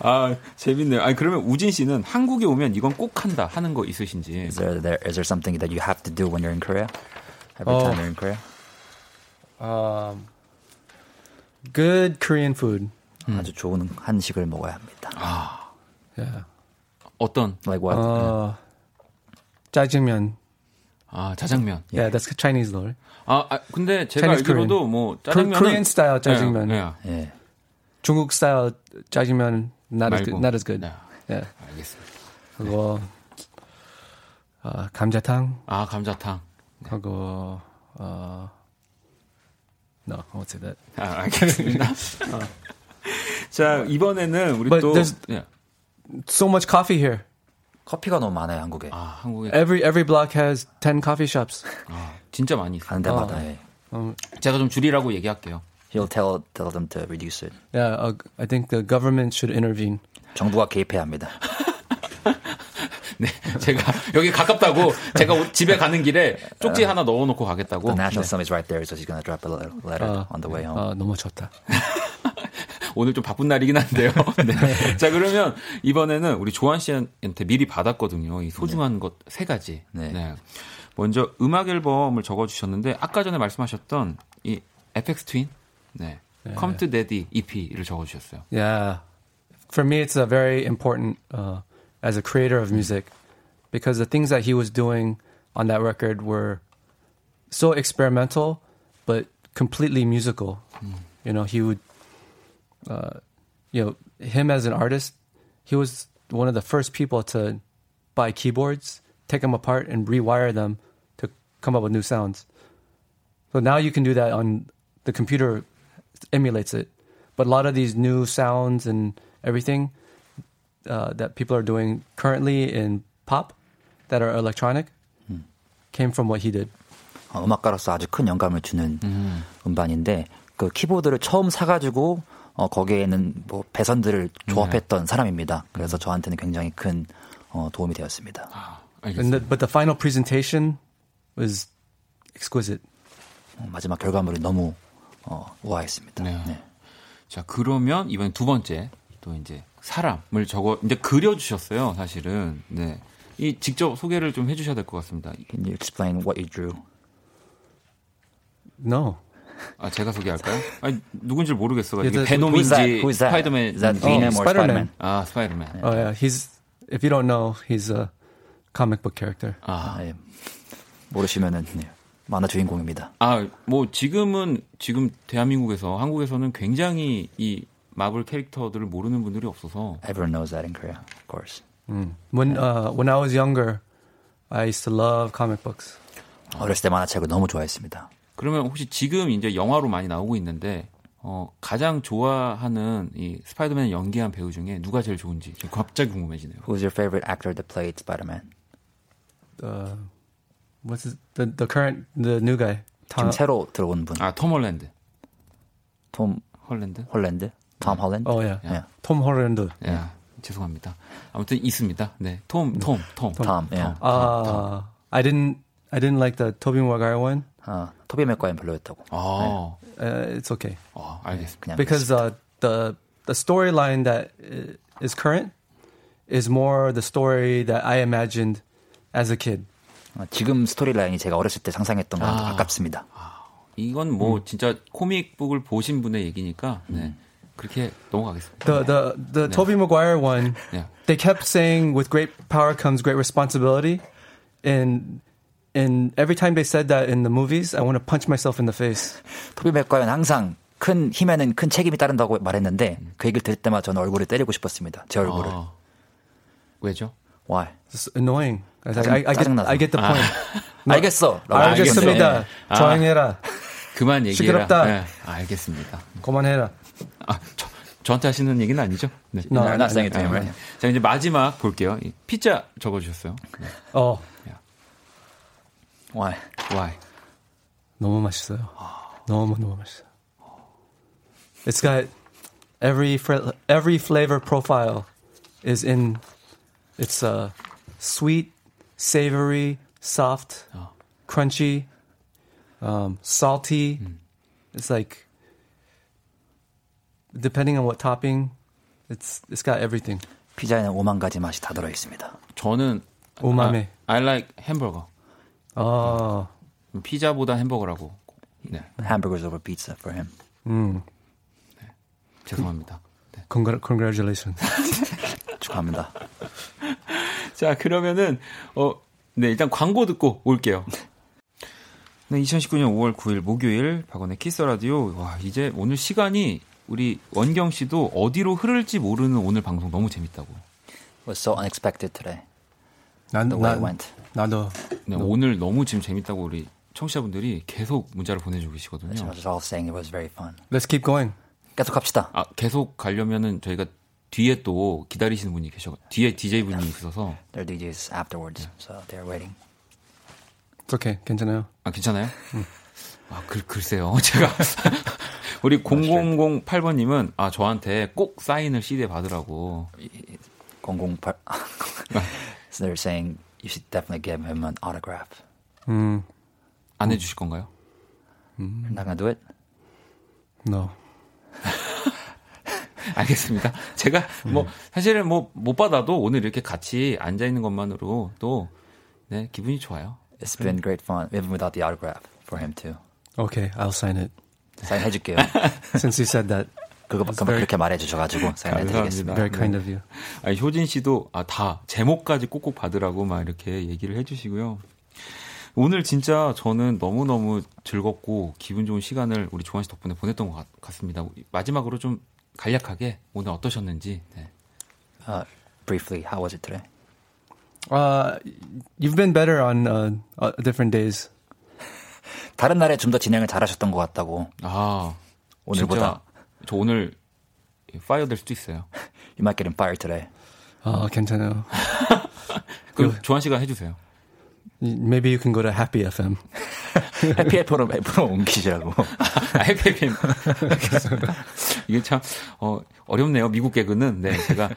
아 재밌네요. 아니 그러면 우진 씨는 한국에 오면 이건 꼭 한다 하는 거 있으신지. Is there, there is there something that you have to do when you're in Korea? Every Oh. time you're in Korea? Um, good Korean food. 아주 좋은 한식을 먹어야 합니다. Yeah. 어떤 Like what? Uh, 짜장면. 아 자장면. Yeah, that's Chinese. Right? 아, 아, 근데 제가 Chinese 알기로도 뭐 짜장면은 Korean style 짜장면. 네, 네. 예. 중국 style 짜장면 not as 말고. good. Not as good. 네. Yeah. 알겠습니다. 그거 어, 감자탕 아 감자탕. 하고 어, no, I won't say that. 아, 알겠습니다. 자 이번에는 우리 But 또 there's- 네. So much coffee here. 커피가 너무 많아요 한국에. 아 한국에 Every every block has 10 coffee shops. 아, 진짜 많이 있어요. 가는 데마다 예. 제가 좀 줄이라고 얘기할게요. He'll tell tell them to reduce it. Yeah, uh, I think the government should intervene. 정부가 개입해야 합니다. 네, 제가 여기 가깝다고 제가 오- 집에 가는 길에 쪽지 하나 넣어놓고 가겠다고. The national 네. summit is right there, so he's gonna drop a letter, letter 어, on the way home. 어, 너무 좋다. 오늘 좀 바쁜 날이긴 한데요. 네. 자 그러면 이번에는 우리 조한 씨한테 미리 받았거든요. 이 소중한 것세 가지. 네. 네. 먼저 음악 앨범을 적어주셨는데 아까 전에 말씀하셨던 이 FX 트윈, 네, Come to Daddy EP를 적어주셨어요. Yeah. For me, it's a very important uh, as a creator of music because the things that he was doing on that record were so experimental, but completely musical. You know, he would, uh, you know, him as an artist, he was one of the first people to buy keyboards, take them apart, and rewire them to come up with new sounds. So now you can do that on the computer emulates it. But a lot of these new sounds and everything uh, that people are doing currently in pop that are electronic came from what he did. 어, 음악가로서 아주 큰 영감을 주는 음. 반인데 그 키보드를 처음 사가지고 어, 거기에는 뭐 배선들을 조합했던 사람입니다. 그래서 저한테는 굉장히 큰 어, 도움이 되었습니다. 아, And the, but the final presentation was exquisite. 어, 마지막 결과물이 너무 어, 우아했습니다. 네. 네. 자 그러면 이번 두 번째 또 이제 사람을 적어 이제 그려주셨어요. 사실은 네 이 직접 소개를 좀 해주셔야 될 것 같습니다. Can you explain what you drew? No. 아 제가 소개할까요? 아니 누군지 모르겠어가지고 Yeah, 이게 베놈인지? 스파이더맨 Is that Venom or Spider-Man. Spider-Man? 아 스파이더맨. Oh yeah, he's. If you don't know, he's a comic book character. 아, 아, 예. 모르시면은 네. 만화 주인공입니다. 아, 뭐 지금은 지금 대한민국에서 한국에서는 굉장히 이 마블 캐릭터들을 모르는 분들이 없어서 Everyone knows that in Korea, of course. When uh, when I was younger, I used to love comic books. 어렸을 때 만화책을 너무 좋아했습니다. 그러면 혹시 지금 이제 영화로 많이 나오고 있는데 어, 가장 좋아하는 이 스파이더맨 연기한 배우 중에 누가 제일 좋은지 지금 갑자기 궁금해지네요. Who's your favorite actor that played Spider-Man? Uh, what's his, the the current the new guy? 지금 Tom, 새로 들어온 분. 아, 톰 홀랜드. 톰 홀랜드? 홀랜드? 톰 홀랜드? oh yeah, 예. Tom Holland. 예. 죄송합니다. 아무튼 있습니다. 네. 톰, 톰, 톰. 톰, 예. Uh, I didn't I didn't like the Tobey Maguire one. 아, 토비 맥과이어 별로였다고. 아, Uh, it's okay 아, 알겠습니다. because uh, the the storyline that i- is current is more the story that I imagined as a kid. 어, 지금 스토리라인이 제가 어렸을 때 상상했던 거랑 더 아. 가깝습니다. 이건 뭐 진짜 코믹북을 보신 분의 얘기니까 네. 그렇게 넘어가겠습니다. The the the Tobey Maguire one, 네. they kept saying with great power comes great responsibility, and and every time they said that in the movies, I want to punch myself in the face. 토비 맥과인 항상 큰 힘에는 큰 책임이 따른다고 말했는데 그 얘기를 들을 때마다 저는 얼굴을 때리고 싶었습니다. 제 얼굴을. 아, 왜죠? Why? It's annoying. I, 짜증- I, I get. I get the point. 알겠어. 라고 알겠습니다. 아. 조용해라. 그만 얘기해라. 시끄럽다. 네, 알겠습니다. 그만해라. 아, 저, 저한테 하시는 얘기는 아니죠? 네. No, not saying it to 아, him, 네. right? 자, 이제 마지막 볼게요. 이 피자 적어주셨어요. 네. 어, Why? Why? 너무 맛있어요. 너무 너무 맛있어요. It's got every fr- every flavor profile is in. It's uh, sweet, savory, soft, crunchy, um, salty. It's like depending on what topping, it's it's got everything. 피자에는 5만 가지 맛이 다 들어 있습니다. 저는 오마메. 아, I like 햄버거. 어, 피자보다 햄버거라고. 네, Hamburgers over pizza for him. 음, 죄송합니다. 네. congra- congratulations. 축하합니다. 자, 그러면은 어, 네, 일단 광고 듣고 올게요. 네, 2019년 5월 9일 목요일 박원의 키스 라디오. 와, 이제 오늘 시간이 우리 원경 씨도 어디로 흐를지 모르는 오늘 방송 너무 재밌다고. Was so unexpected today. 난, The way it 난, went. 나도 네, 오늘 너무 지금 재밌다고 우리 청취자분들이 계속 문자를 보내주고 계시거든요. I was just all saying it was very fun. Let's keep going. 계속 합시다. 아, 계속 가려면은 저희가 뒤에 또 기다리시는 분이 계셔, 뒤에 DJ 분이 있어서. Their DJs afterwards, so they're waiting. It's okay. 괜찮아요. 아, 괜찮아요? 아, 글, 글쎄요. 제가. 우리 0008번님은, 아, 저한테 꼭 사인을 CD에 받으라고. 008. so they're saying you should definitely give him an autograph. 음, 안 해주실 건가요? You're not gonna do it? no. 알겠습니다. 제가 뭐, 사실은 뭐, 못 받아도 오늘 이렇게 같이 앉아 있는 것만으로 또, 네, 기분이 좋아요. It's been great fun, even without the autograph for him too. Okay, I'll sign it. 사인해줄게요. Since you said that, 그거 그 그렇게 말해주셔가지고 사인해드리겠습니다. very kind of you. 아니, 효진 씨도, 아, 다, 제목까지 꼭꼭 받으라고 막 이렇게 얘기를 해주시고요. 오늘 진짜 저는 너무너무 즐겁고 기분 좋은 시간을 우리 조한 씨 덕분에 보냈던 것 같, 같습니다. 마지막으로 좀 간략하게 오늘 어떠셨는지. 네. Uh, briefly, how was it today? Uh, you've been better on uh, uh, different days. 다른 날에 좀 더 진행을 잘하셨던 것 같다고. 아, 오늘보다. 진짜 저 오늘 파이어 될 수도 있어요. You might get him fired today. 어, 괜찮아요. 그럼 조한 씨가 해주세요. Maybe you can go to Happy FM. 해피 F로 F로 옮기시라고. 아, 해피해피. 알겠습니다. 이게 참, 어, 어렵네요. 미국 개그는. 네, 제가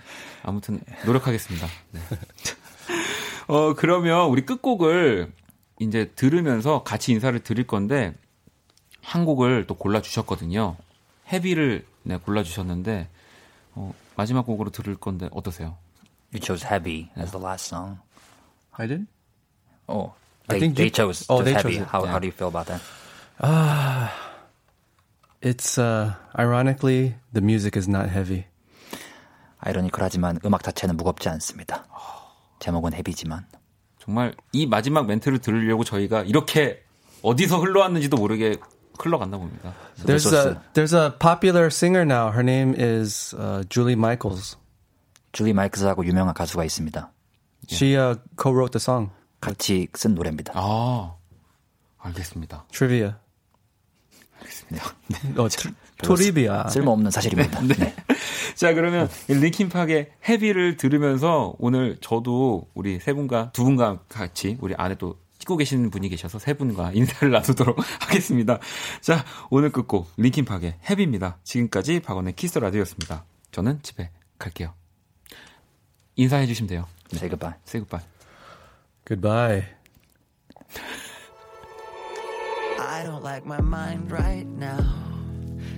아무튼 노력하겠습니다. 네. 어, 그러면 우리 끝곡을 이제 들으면서 같이 인사를 드릴 건데, 한 곡을 또 골라 주셨거든요. 헤비를 네, 골라 주셨는데, 어, 마지막 곡으로 들을 건데, 어떠세요? You chose Heavy as the last song. I did. Oh, I they, think they you- chose oh, just they heavy. chose it, how yeah. how do you feel about that? It's uh, ironically the music is not heavy. 아이러니컬하지만 음악 자체는 무겁지 않습니다. 제목은 헤비지만 정말 이 마지막 멘트를 들으려고 저희가 이렇게 어디서 흘러왔는지도 모르게 흘러갔나 봅니다. There's a there's a popular singer now. Her name is uh, Julie Michaels. 줄리 마이크스하고 유명한 가수가 있습니다. She uh, co-wrote the song. 같이 쓴 노래입니다. 아, 알겠습니다. Trivia. 알겠습니다. Trivia. 쓸모없는 사실입니다. 네. 자, 그러면 이 링킨팍의 헤비를 들으면서 오늘 저도 우리 세 분과 두 분과 같이 우리 안에 또 찍고 계시는 분이 계셔서 세 분과 인사를 나누도록 하겠습니다. 자, 오늘 끝곡 링킨팍의 헤비입니다. 지금까지 박원의 키스 라디오였습니다. 저는 집에 갈게요. 인사해 주시면 돼요. Say goodbye. Say goodbye. Goodbye. I don't like my mind right now.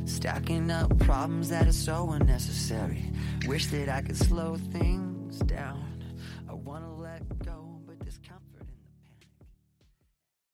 Stacking up problems that are so unnecessary. Wish that I could slow things down.